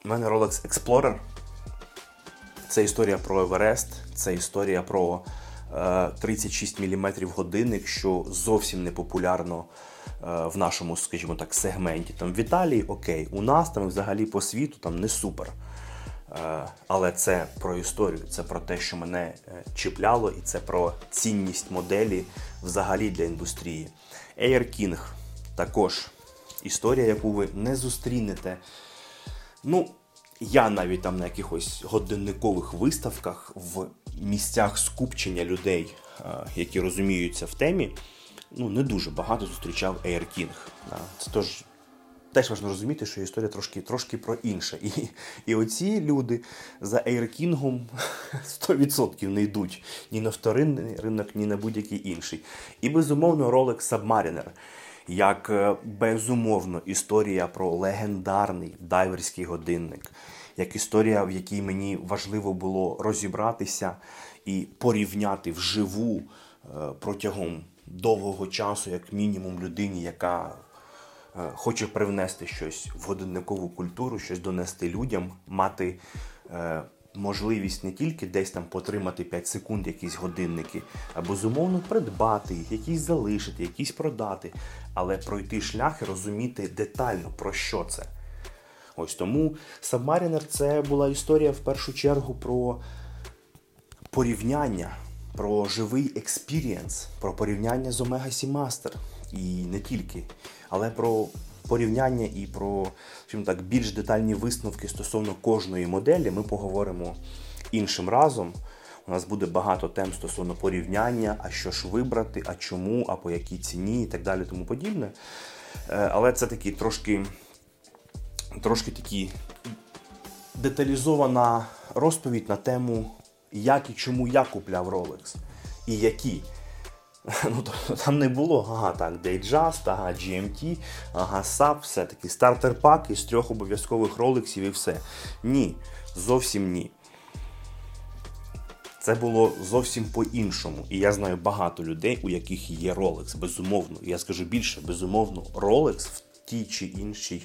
У мене Rolex Explorer. Це історія про Еверест, це історія про 36 мм годинник, що зовсім не популярно е, в нашому, скажімо так, сегменті. Там В Італії окей, у нас там взагалі по світу там не супер. Е, але це про історію, це про те, що мене е, чіпляло, і це про цінність моделі взагалі для індустрії. Air King також історія, яку ви не зустрінете. Ну, я навіть там на якихось годинникових виставках в місцях скупчення людей які розуміються в темі, ну, не дуже багато зустрічав Air King. Це тож Теж важливо розуміти, що історія трошки трошки про інше. І і оці люди за Ейркінгом 100% не йдуть ні на вторинний ринок, ні на будь-який інший. І безумовно, Rolex Submariner, як е, безумовно історія про легендарний дайверський годинник, як історія, в якій мені важливо було розібратися і порівняти вживу е, протягом довгого часу, як мінімум, людині, яка. Е, хоче привнести щось в годинникову культуру, щось донести людям, мати можливість не тільки десь там потримати 5 секунд якісь годинники, а безумовно придбати їх, якісь залишити, якісь продати, але пройти шлях і розуміти детально про що це. Ось тому Submariner це була історія в першу чергу про порівняння, про живий experience, про порівняння з Omega Seamaster. І не тільки але про порівняння і про скажімо так, більш детальні висновки стосовно кожної моделі ми поговоримо іншим разом. У нас буде багато тем стосовно порівняння, а що ж вибрати, а чому, а по якій ціні і так далі, тому подібне. Е, але це такий трошки трошки такі деталізована розповідь на тему, як і чому я купляв Rolex і які. Ну, то, Там не було, ага, так, Datejust, ага, GMT, ага, SAP, все-таки стартер пак із трьох обов'язкових роликсів і все. Ні, зовсім ні. Це було зовсім по-іншому. І я знаю багато людей, у яких є Rolex, безумовно. Я скажу більше, безумовно, Rolex в тій чи іншій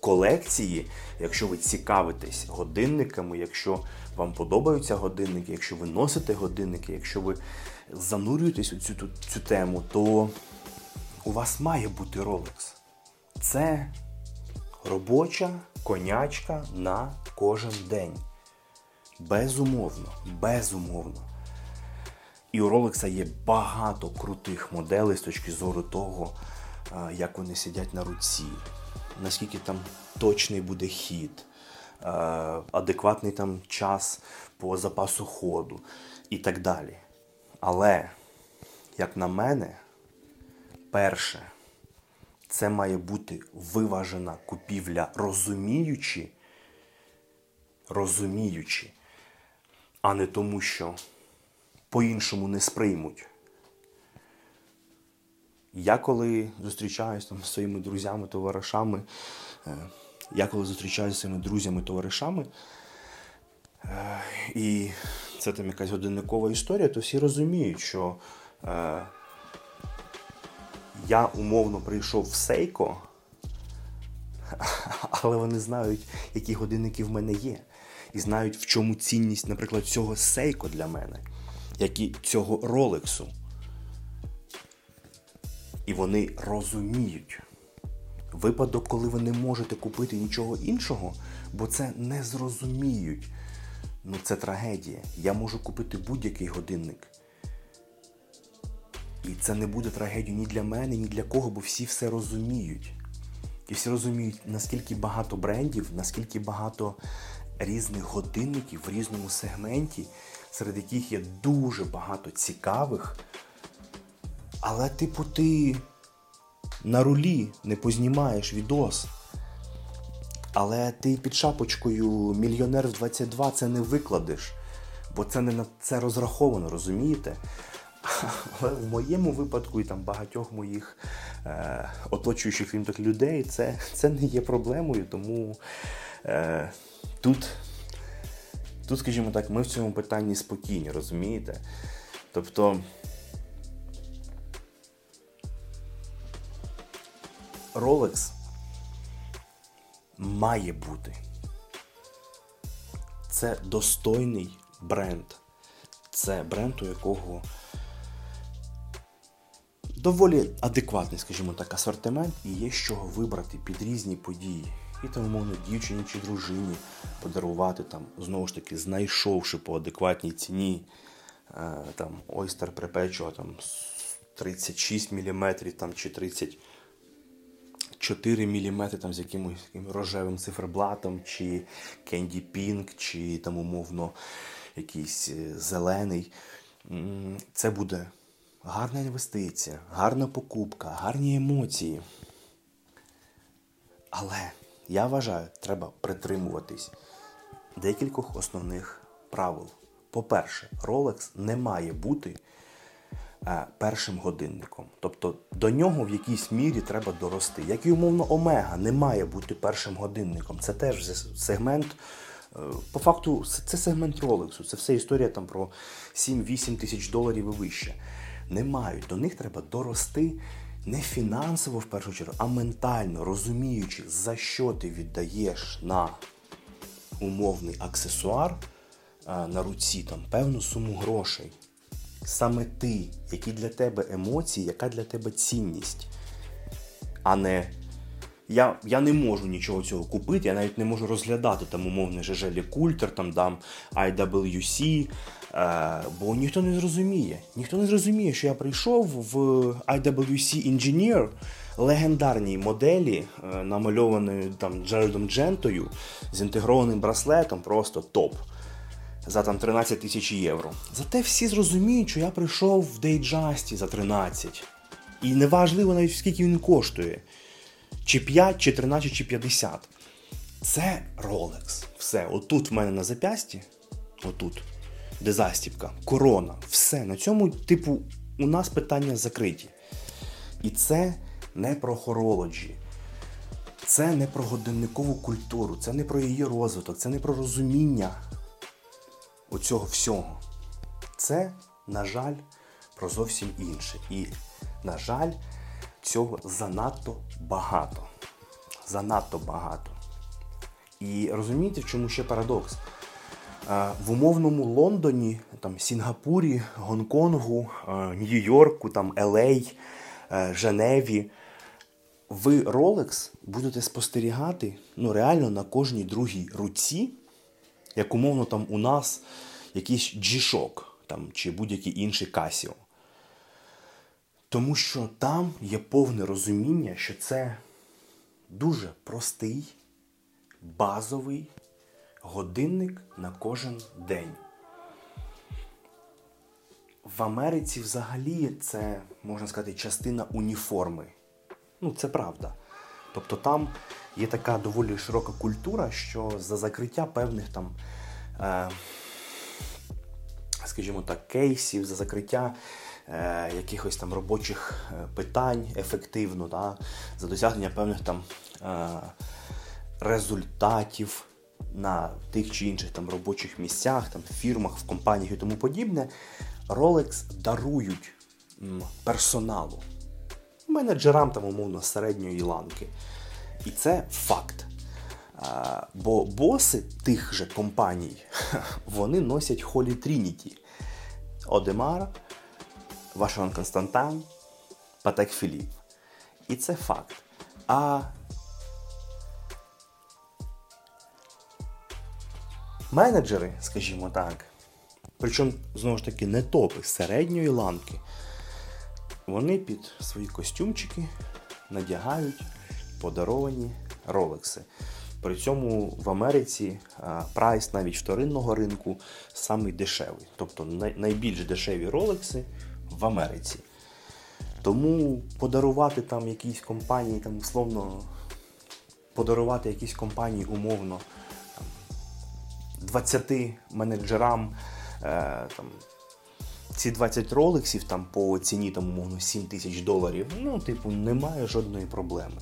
колекції, якщо ви цікавитесь годинниками, якщо вам подобаються годинники, якщо ви носите годинники, якщо ви занурюєтесь у цю, цю тему, то у вас має бути Rolex. Це робоча конячка на кожен день. Безумовно, безумовно. І у Rolex є багато крутих моделей з точки зору того, як вони сидять на руці, наскільки там точний буде хід, адекватний там час по запасу ходу і так далі. Але, як на мене, перше, це має бути виважена купівля, розуміючи, розуміючи, а не тому, що по-іншому не сприймуть. Я коли зустрічаюся там з своїми друзями, товаришами, е, я коли зустрічаюся з своїми друзями, товаришами, е, і це там якась годинникова історія, то всі розуміють, що е, я умовно прийшов в Сейко, але вони знають, які годинники в мене є. І знають, в чому цінність, наприклад, цього Сейко для мене, як і цього Ролексу. І вони розуміють випадок, коли ви не можете купити нічого іншого, бо це не зрозуміють. Ну це трагедія. Я можу купити будь-який годинник. І це не буде трагедією ні для мене, ні для кого, бо всі все розуміють. І всі розуміють, наскільки багато брендів, наскільки багато різних годинників в різному сегменті, серед яких є дуже багато цікавих. Але, типу, ти на рулі не познімаєш відос. Але ти під шапочкою мільйонер в 22 це не викладеш, бо це не на це розраховано, розумієте? Але в моєму випадку і там багатьох моїх е, оточуючих крім так людей, це це не є проблемою, тому е, тут, тут, скажімо так, ми в цьому питанні спокійні, розумієте? Тобто Rolex має бути. Це достойний бренд. Це бренд, у якого доволі адекватний, скажімо так, асортимент і є з чого вибрати під різні події. І там, умовно, дівчині чи дружині подарувати, там, знову ж таки, знайшовши по адекватній ціні е, там, Oyster Perpetua там, 36 мм там, чи 30 4 мм там з якимось яким рожевим циферблатом, чи Candy Pink, чи там умовно якийсь е, зелений. це буде гарна інвестиція, гарна покупка, гарні емоції. Але я вважаю, треба притримуватись декількох основних правил. По-перше, Rolex не має бути першим годинником. Тобто до нього в якійсь мірі треба дорости. Як і умовно, Омега не має бути першим годинником. Це теж сегмент. Е, по факту, це сегмент Rolex. Це все історія там про 7-8 тисяч доларів і вище. Не мають. До них треба дорости не фінансово в першу чергу, а ментально розуміючи, за що ти віддаєш на умовний аксесуар на руці там певну суму грошей. Саме ти, які для тебе емоції, яка для тебе цінність. А не я я не можу нічого цього купити, я навіть не можу розглядати там умовний Жежелі Культер, там дам IWC, е, бо ніхто не зрозуміє. Ніхто не зрозуміє, що я прийшов в IWC Engineer, легендарній моделі, е, намальованої там Джеральдом Джентою, з інтегрованим браслетом, просто топ. За там 13 тисяч євро. Зате всі зрозуміють, що я прийшов в Дейджасті за 13. І неважливо навіть скільки він коштує. Чи 5, чи 13, чи 50. Це Rolex. Все. Отут в мене на зап'ясті, отут, де застіпка, корона, все. На цьому, типу, у нас питання закриті. І це не про хорологі. Це не про годинникову культуру, це не про її розвиток, це не про розуміння оцього всього. Це, на жаль, про зовсім інше. І, на жаль, цього занадто багато. Занадто багато. І розумієте, в чому ще парадокс? В умовному Лондоні, там, Сінгапурі, Гонконгу, Нью-Йорку, там, Елей, Женеві. Ви Rolex будете спостерігати ну, реально на кожній другій руці, як умовно там у нас якийсь G-Shock там, чи будь-який інший Casio. Тому що там є повне розуміння, що це дуже простий, базовий годинник на кожен день. В Америці взагалі це, можна сказати, частина уніформи. Ну, це правда. Тобто там є така доволі широка культура, що за закриття певних там, е, скажімо так, кейсів, за закриття е, якихось там робочих е, питань ефективно, да, за досягнення певних там е, результатів на тих чи інших там робочих місцях, там, фірмах, в компаніях і тому подібне, Rolex дарують персоналу, менеджерам там, умовно, середньої ланки. І це факт. Бо боси тих же компаній вони носять Holy Trinity. Одемар, Вашерон Константан, Патек Філіп. І це факт. А менеджери, скажімо так, причому, знову ж таки, не топи середньої ланки, вони під свої костюмчики надягають подаровані ролекси. При цьому в Америці прайс навіть вторинного ринку самий дешевий. Тобто найбільш дешеві ролекси в Америці. Тому подарувати там якійсь компанії, там условно подарувати якійсь компанії умовно 20 менеджерам е, там, ці 20 ролексів там по ціні там, умовно 7 тисяч доларів, ну, типу, немає жодної проблеми.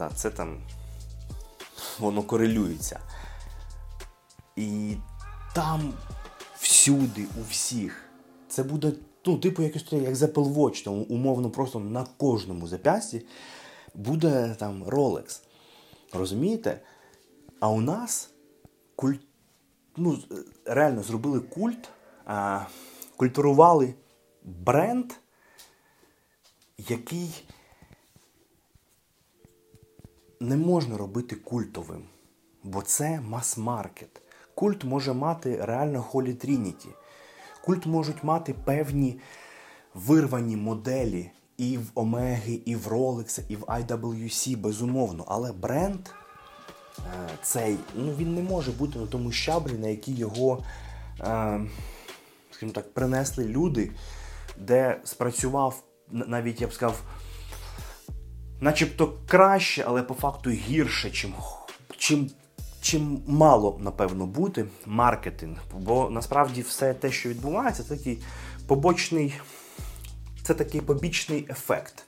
Да, Це там воно корелюється. І там всюди, у всіх, це буде, ну, типу, якось як Apple Watch, там, умовно, просто на кожному зап'ясті буде там Rolex. Розумієте? А у нас культ, ну, реально зробили культ, а, культивували бренд, який не можна робити культовим, бо це мас-маркет. Культ може мати реально holy Trinity. Культ можуть мати певні вирвані моделі і в Омеги, і в Rolex, і в IWC, безумовно. Але бренд е, цей ну, він не може бути на тому щаблі, на який його, е, скажімо так, принесли люди, де спрацював навіть я б сказав, начебто краще, але по факту гірше, чим чим, чим мало, напевно, бути маркетинг. Бо насправді все те, що відбувається, це такий побочний, це такий побічний ефект.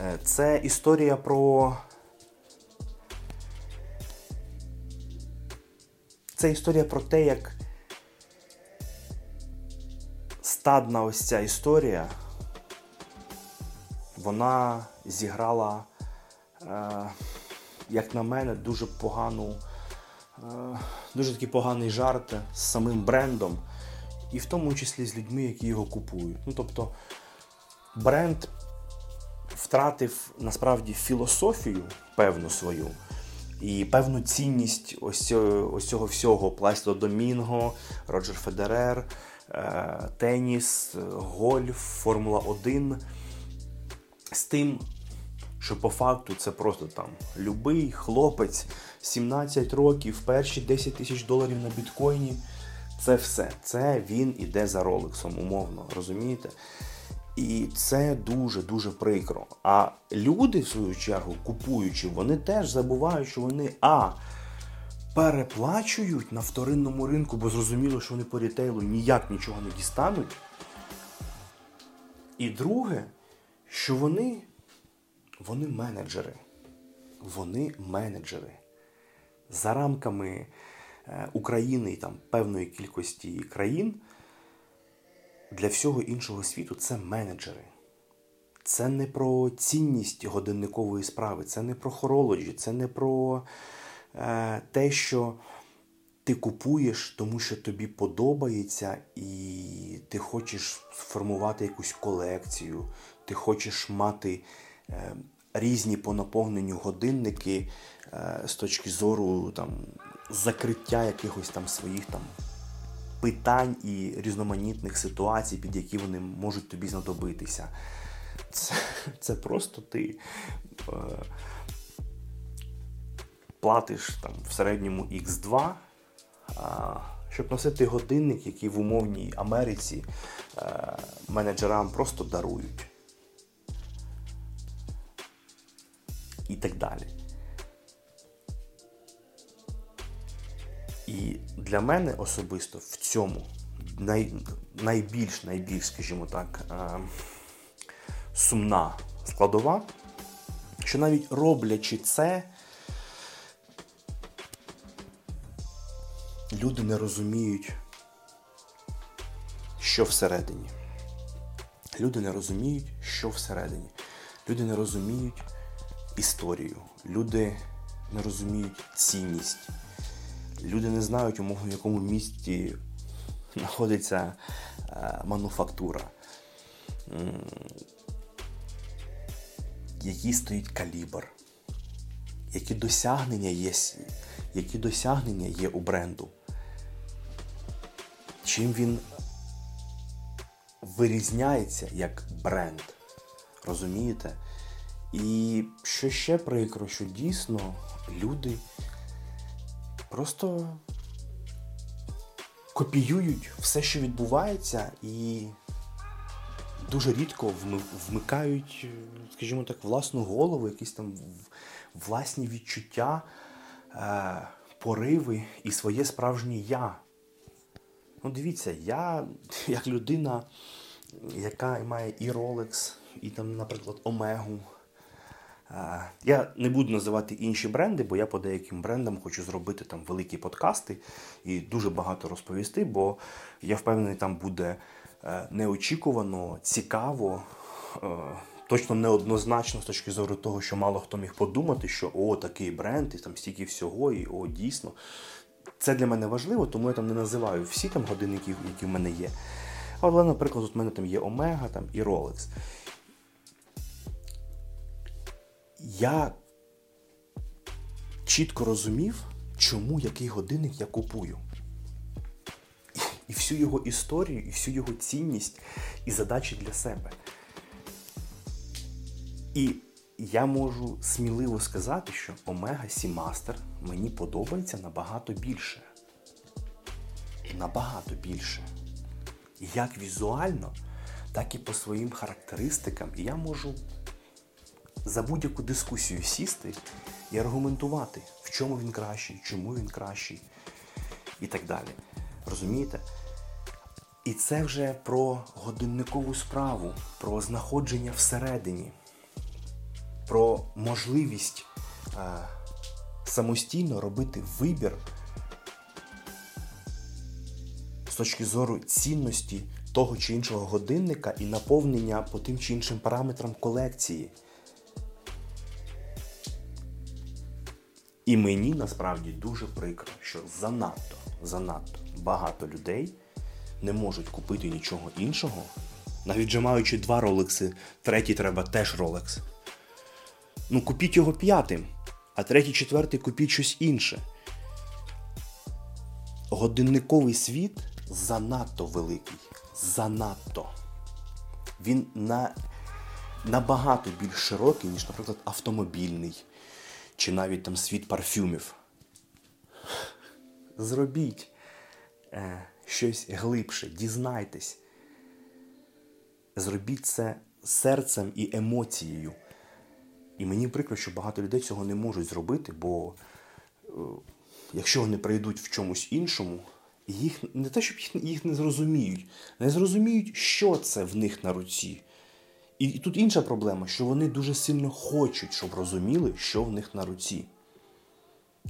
Е, це історія про. Це історія про те, як стадна ось ця історія вона зіграла, е, як на мене, дуже погану, е, дуже такий поганий жарт з самим брендом, і в тому числі з людьми, які його купують. Ну, Тобто бренд втратив насправді філософію певну свою. І певну цінність ось ось цього всього Пласто Домінго, Роджер Федерер, е, теніс, гольф, Формула 1 з тим, що по факту це просто там любий хлопець 17 років, перші 10 тисяч доларів на біткоїні. Це все. Це він іде за роликсом, умовно, розумієте? І це дуже-дуже прикро. А люди, в свою чергу, купуючи, вони теж забувають, що вони А. Переплачують на вторинному ринку, бо зрозуміло, що вони по рітейлу ніяк нічого не дістануть. І друге, що вони вони менеджери. Вони менеджери. За рамками е, України і там певної кількості країн для всього іншого світу це менеджери. Це не про цінність годинникової справи, це не про хорологі, це не про е, те, що ти купуєш, тому що тобі подобається, і ти хочеш сформувати якусь колекцію, ти хочеш мати е, різні по наповненню годинники е, з точки зору там, закриття якихось там своїх там питань і різноманітних ситуацій, під які вони можуть тобі знадобитися. Це це просто ти е, платиш там в середньому X2 щоб носити годинник, який в умовній Америці е, менеджерам просто дарують. І так далі. І для мене особисто в цьому най, найбільш, найбільш, скажімо так, е, сумна складова, що навіть роблячи це, люди не розуміють, що всередині. Люди не розуміють, що всередині. Люди не розуміють історію. Люди не розуміють цінність. Люди не знають, умовно, в якому місті знаходиться е, мануфактура, який стоїть калібр, які досягнення є, які досягнення є у бренду чим він вирізняється як бренд. Розумієте? І що ще прикро, що дійсно люди просто копіюють все, що відбувається, і дуже рідко вмикають, скажімо так, власну голову, якісь там власні відчуття, е, пориви і своє справжнє я. Ну, дивіться, я як людина, яка має і Rolex, і там, наприклад, Омегу. Я не буду називати інші бренди, бо я по деяким брендам хочу зробити там великі подкасти і дуже багато розповісти, бо я впевнений, там буде е, неочікувано, цікаво, е, точно неоднозначно з точки зору того, що мало хто міг подумати, що о, такий бренд, і там стільки всього, і о, дійсно. Це для мене важливо, тому я там не називаю всі там годинники, які в мене є. Але, наприклад, в мене там є Омега і Rolex. Я чітко розумів, чому який годинник я купую. І всю його історію, і всю його цінність і задачі для себе. І я можу сміливо сказати, що Omega Seamaster мені подобається набагато більше. Набагато більше. як візуально, так і по своїм характеристикам. І я можу за будь-яку дискусію сісти і аргументувати, в чому він кращий, чому він кращий і так далі. Розумієте? І це вже про годинникову справу, про знаходження всередині, про можливість е, самостійно робити вибір з точки зору цінності того чи іншого годинника і наповнення по тим чи іншим параметрам колекції. І мені насправді дуже прикро, що занадто, занадто багато людей не можуть купити нічого іншого, навіть вже маючи два ролекси, третій треба теж ролекс. Ну, купіть його п'ятим, а третій, четвертий купіть щось інше. Годинниковий світ занадто великий. Занадто. Він на, набагато більш широкий, ніж, наприклад, автомобільний чи навіть там світ парфюмів. Зробіть е, щось глибше, дізнайтесь. Зробіть це серцем і емоцією. І мені прикро, що багато людей цього не можуть зробити, бо е, якщо вони прийдуть в чомусь іншому, їх не те, щоб їх, їх не зрозуміють, не зрозуміють, що це в них на руці. І, і тут інша проблема, що вони дуже сильно хочуть, щоб розуміли, що в них на руці.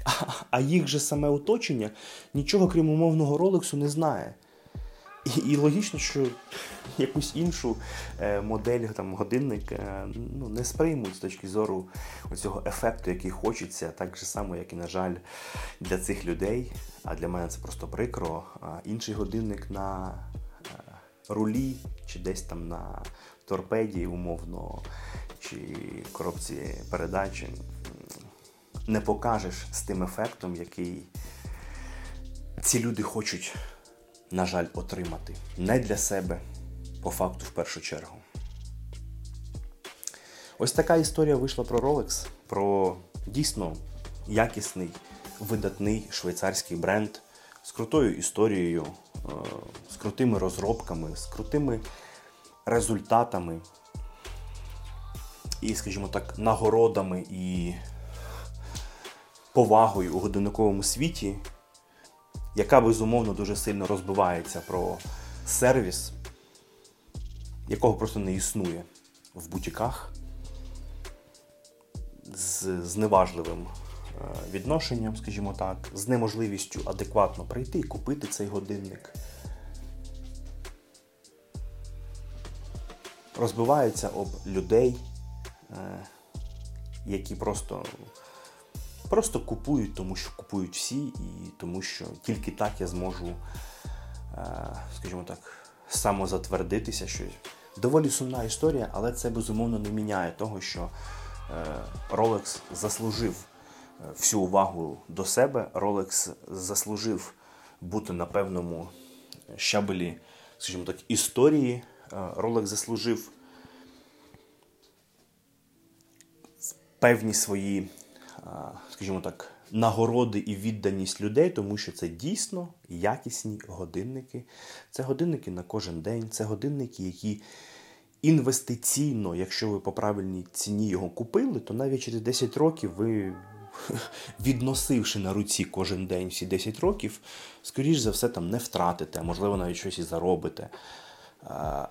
А, а їх же саме оточення нічого крім умовного ролексу не знає. І і логічно, що якусь іншу е, модель там, годинник е, ну, не сприймуть з точки зору цього ефекту, який хочеться, так же само, як і, на жаль, для цих людей. А для мене це просто прикро. Інший годинник на е, рулі чи десь там на торпеді, умовно, чи коробці передачі не покажеш з тим ефектом, який ці люди хочуть на жаль, отримати. Не для себе, по факту, в першу чергу. Ось така історія вийшла про Rolex, про дійсно якісний, видатний швейцарський бренд з крутою історією, е, з крутими розробками, з крутими результатами і, скажімо так, нагородами і повагою у годинниковому світі, яка безумовно дуже сильно розбивається про сервіс, якого просто не існує в бутіках з зневажливим е, відношенням, скажімо так, з неможливістю адекватно прийти і купити цей годинник. Розбивається об людей, е, які просто просто купують, тому що купують всі, і тому що тільки так я зможу, е, скажімо так, самозатвердитися. що Доволі сумна історія, але це безумовно не міняє того, що е, Rolex заслужив всю увагу до себе. Rolex заслужив бути на певному щабелі, скажімо так, історії. Rolex заслужив певні свої скажімо так, нагороди і відданість людей, тому що це дійсно якісні годинники. Це годинники на кожен день, це годинники, які інвестиційно, якщо ви по правильній ціні його купили, то навіть через 10 років ви. Відносивши на руці кожен день всі 10 років, скоріш за все, там не втратите, а можливо, навіть щось і заробите.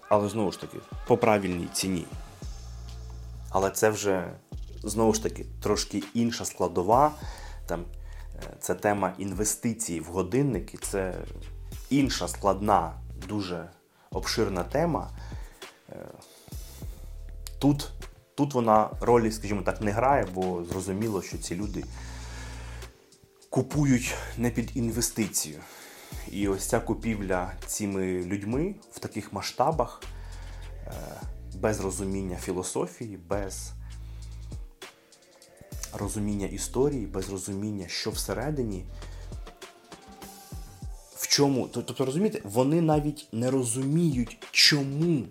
Але знову ж таки, по правильній ціні. Але це вже знову ж таки трошки інша складова. Там, е, Це тема інвестицій в годинники, це інша складна, дуже обширна тема. Е, тут тут вона ролі, скажімо так, не грає, бо зрозуміло, що ці люди купують не під інвестицію. І ось ця купівля цими людьми в таких масштабах, е, без розуміння філософії, без розуміння історії, без розуміння, що всередині. В чому, тобто, розумієте, вони навіть не розуміють, чому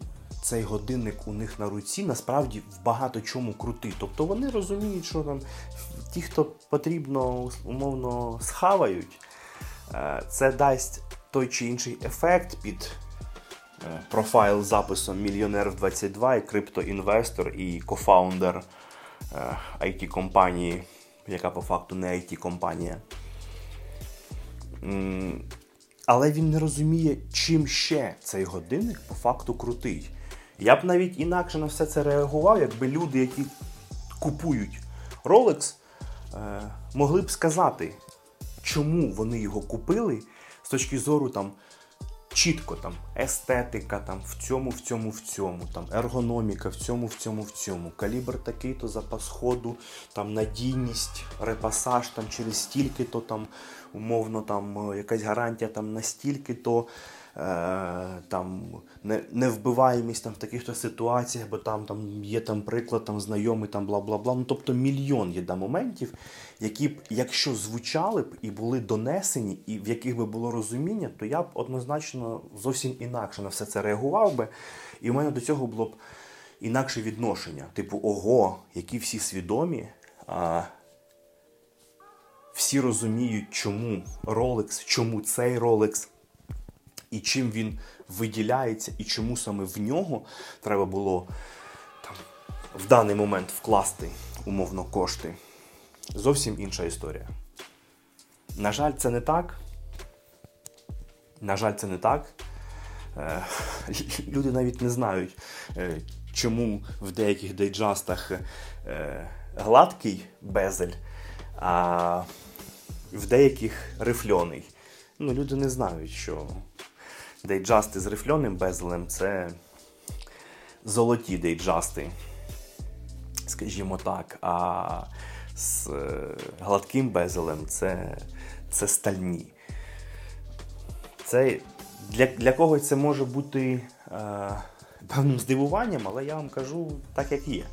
цей годинник у них на руці насправді в багато чому крутий. Тобто вони розуміють, що там ті, хто потрібно, умовно схавають, це дасть той чи інший ефект під е, профайл записом мільйонер в 22 і криптоінвестор, і кофаундер it компанії яка по факту не it компанія Але він не розуміє, чим ще цей годинник по факту крутий. Я б навіть інакше на все це реагував, якби люди, які купують Rolex, е, могли б сказати, чому вони його купили з точки зору там чітко там естетика там в цьому, в цьому, в цьому, там ергономіка в цьому, в цьому, в цьому, калібр такий-то, запас ходу, там надійність, репасаж там через стільки-то там, умовно, там якась гарантія там настільки-то. Е, там невбиваємість там в таких-то ситуаціях, бо там там є там приклад, там знайомий, там бла бла бла. Ну тобто мільйон є да, моментів, які б, якщо звучали б і були донесені, і в яких би було розуміння, то я б однозначно зовсім інакше на все це реагував би. І в мене до цього було б інакше відношення. Типу, ого, які всі свідомі. А, всі розуміють, чому Rolex, чому цей Rolex і чим він виділяється, і чому саме в нього треба було там, в даний момент вкласти умовно кошти. Зовсім інша історія. На жаль, це не так. На жаль, це не так. Е, люди навіть не знають, е, чому в деяких дейджастах е, гладкий безель, а в деяких рифльоний. Ну, Люди не знають, що дейджасти з рифльоним безелем це золоті дейджасти, скажімо так. А з е, гладким безелем це це стальні. Це Для для когось це може бути е, певним здивуванням, але я вам кажу так, як є.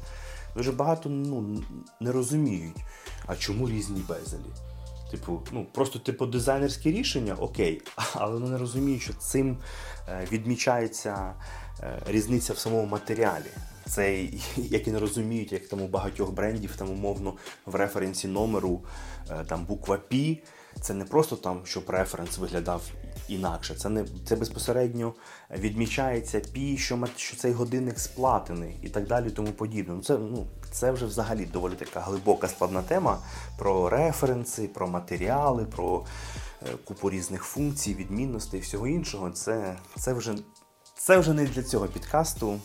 Дуже багато ну, не розуміють, а чому різні безелі. Типу, ну просто типу дизайнерське рішення, окей, але вони не розуміють, що цим е, відмічається е, різниця в самому матеріалі. Це як і не розуміють, як там у багатьох брендів, там умовно в референсі номеру е, там буква Пі. це не просто там, щоб референс виглядав інакше. Це не це безпосередньо відмічається P, що що цей годинник сплатений і так далі, тому подібне. Ну, Це ну, це вже взагалі доволі така глибока складна тема про референси, про матеріали, про е, купу різних функцій, відмінностей і всього іншого. Це, Це вже це вже не для цього підкасту,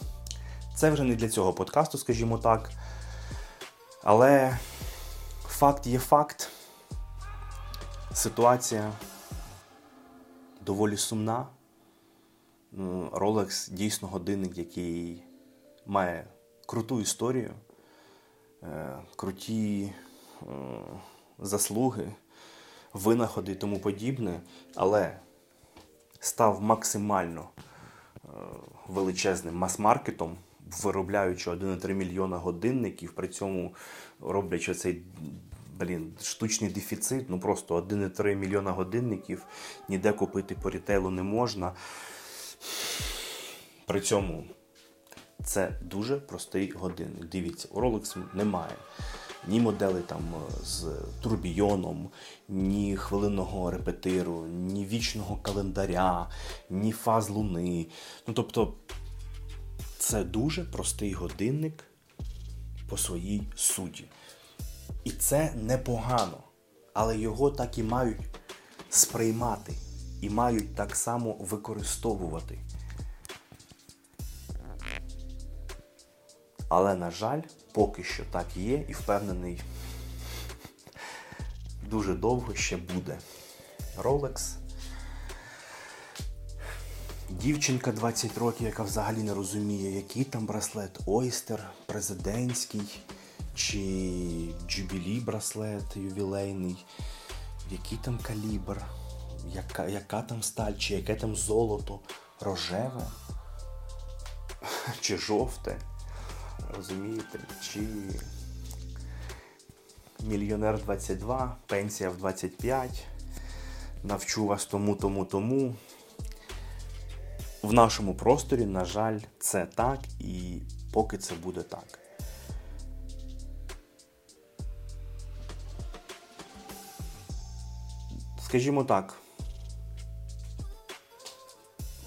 це вже не для цього подкасту, скажімо так. Але факт є факт. Ситуація доволі сумна. Rolex дійсно годинник, який має круту історію. Е, круті е, заслуги, винаходи і тому подібне, але став максимально е, величезним мас-маркетом, виробляючи 1,3 мільйона годинників, при цьому роблячи цей блін, штучний дефіцит, ну просто 1,3 мільйона годинників ніде купити по рітейлу не можна. При цьому це дуже простий годинник. Дивіться, у Rolex немає ні моделей там е, з турбійоном, ні хвилинного репетиру, ні вічного календаря, ні фаз луни. Ну тобто це дуже простий годинник по своїй суті. І це непогано. Але його так і мають сприймати і мають так само використовувати. Але, на жаль, поки що так є і впевнений, дуже довго ще буде. Rolex. Дівчинка 20 років, яка взагалі не розуміє, який там браслет, ойстер, президентський чи джубілі браслет ювілейний, який там калібр, яка яка там сталь, чи яке там золото, рожеве чи жовте. Розумієте? Чи мільйонер 22, пенсія в 25, навчу вас тому, тому, тому. В нашому просторі, на жаль, це так, і поки це буде так. Скажімо так,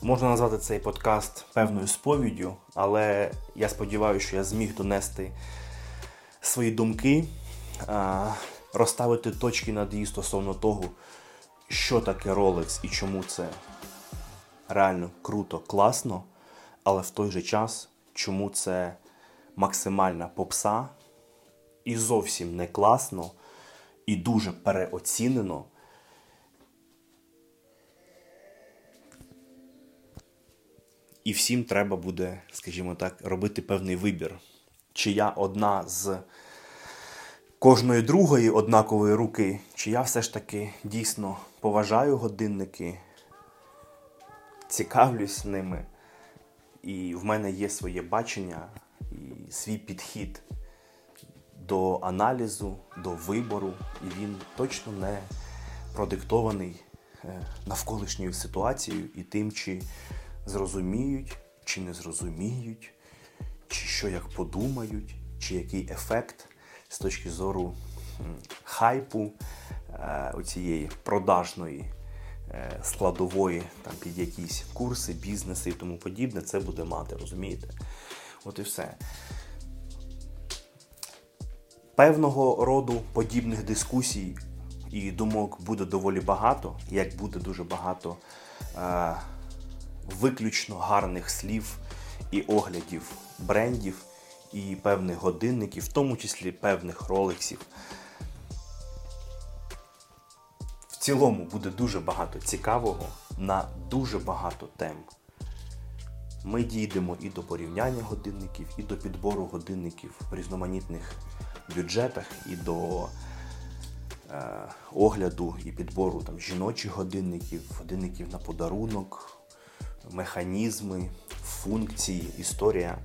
Можна назвати цей подкаст певною сповіддю, але я сподіваюся, що я зміг донести свої думки, розставити точки над «і» стосовно того, що таке Rolex і чому це реально круто, класно, але в той же час, чому це максимальна попса і зовсім не класно, і дуже переоцінено. І всім треба буде, скажімо так, робити певний вибір. Чи я одна з кожної другої однакової руки, чи я все ж таки дійсно поважаю годинники, цікавлюсь ними, і в мене є своє бачення і свій підхід до аналізу, до вибору, і він точно не продиктований е, навколишньою ситуацією і тим, чи зрозуміють, чи не зрозуміють, чи що як подумають, чи який ефект з точки зору хайпу е, оцієї продажної е, складової там під якісь курси, бізнеси і тому подібне, це буде мати, розумієте? От і все. Певного роду подібних дискусій і думок буде доволі багато, як буде дуже багато е, виключно гарних слів і оглядів брендів і певних годинників, в тому числі певних ролексів. В цілому буде дуже багато цікавого на дуже багато тем. Ми дійдемо і до порівняння годинників, і до підбору годинників в різноманітних бюджетах, і до е, огляду і підбору там, жіночих годинників, годинників на подарунок, механізми, функції, історія.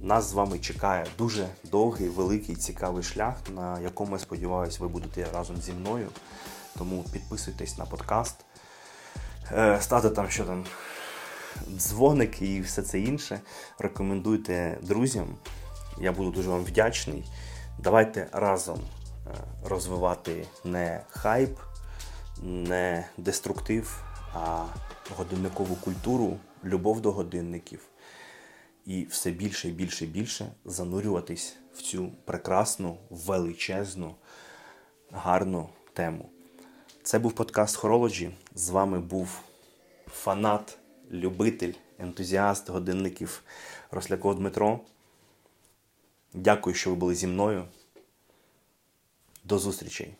Нас з вами чекає дуже довгий, великий, цікавий шлях, на якому, я сподіваюся, ви будете разом зі мною. Тому підписуйтесь на подкаст, е, ставте там що там дзвоник і все це інше. Рекомендуйте друзям. Я буду дуже вам вдячний. Давайте разом е, розвивати не хайп, не деструктив, а годинникову культуру, любов до годинників. І все більше і більше і більше занурюватись в цю прекрасну, величезну, гарну тему. Це був подкаст Horology. З вами був фанат любитель, ентузіаст годинників Росляков Дмитро. Дякую, що ви були зі мною. До зустрічей!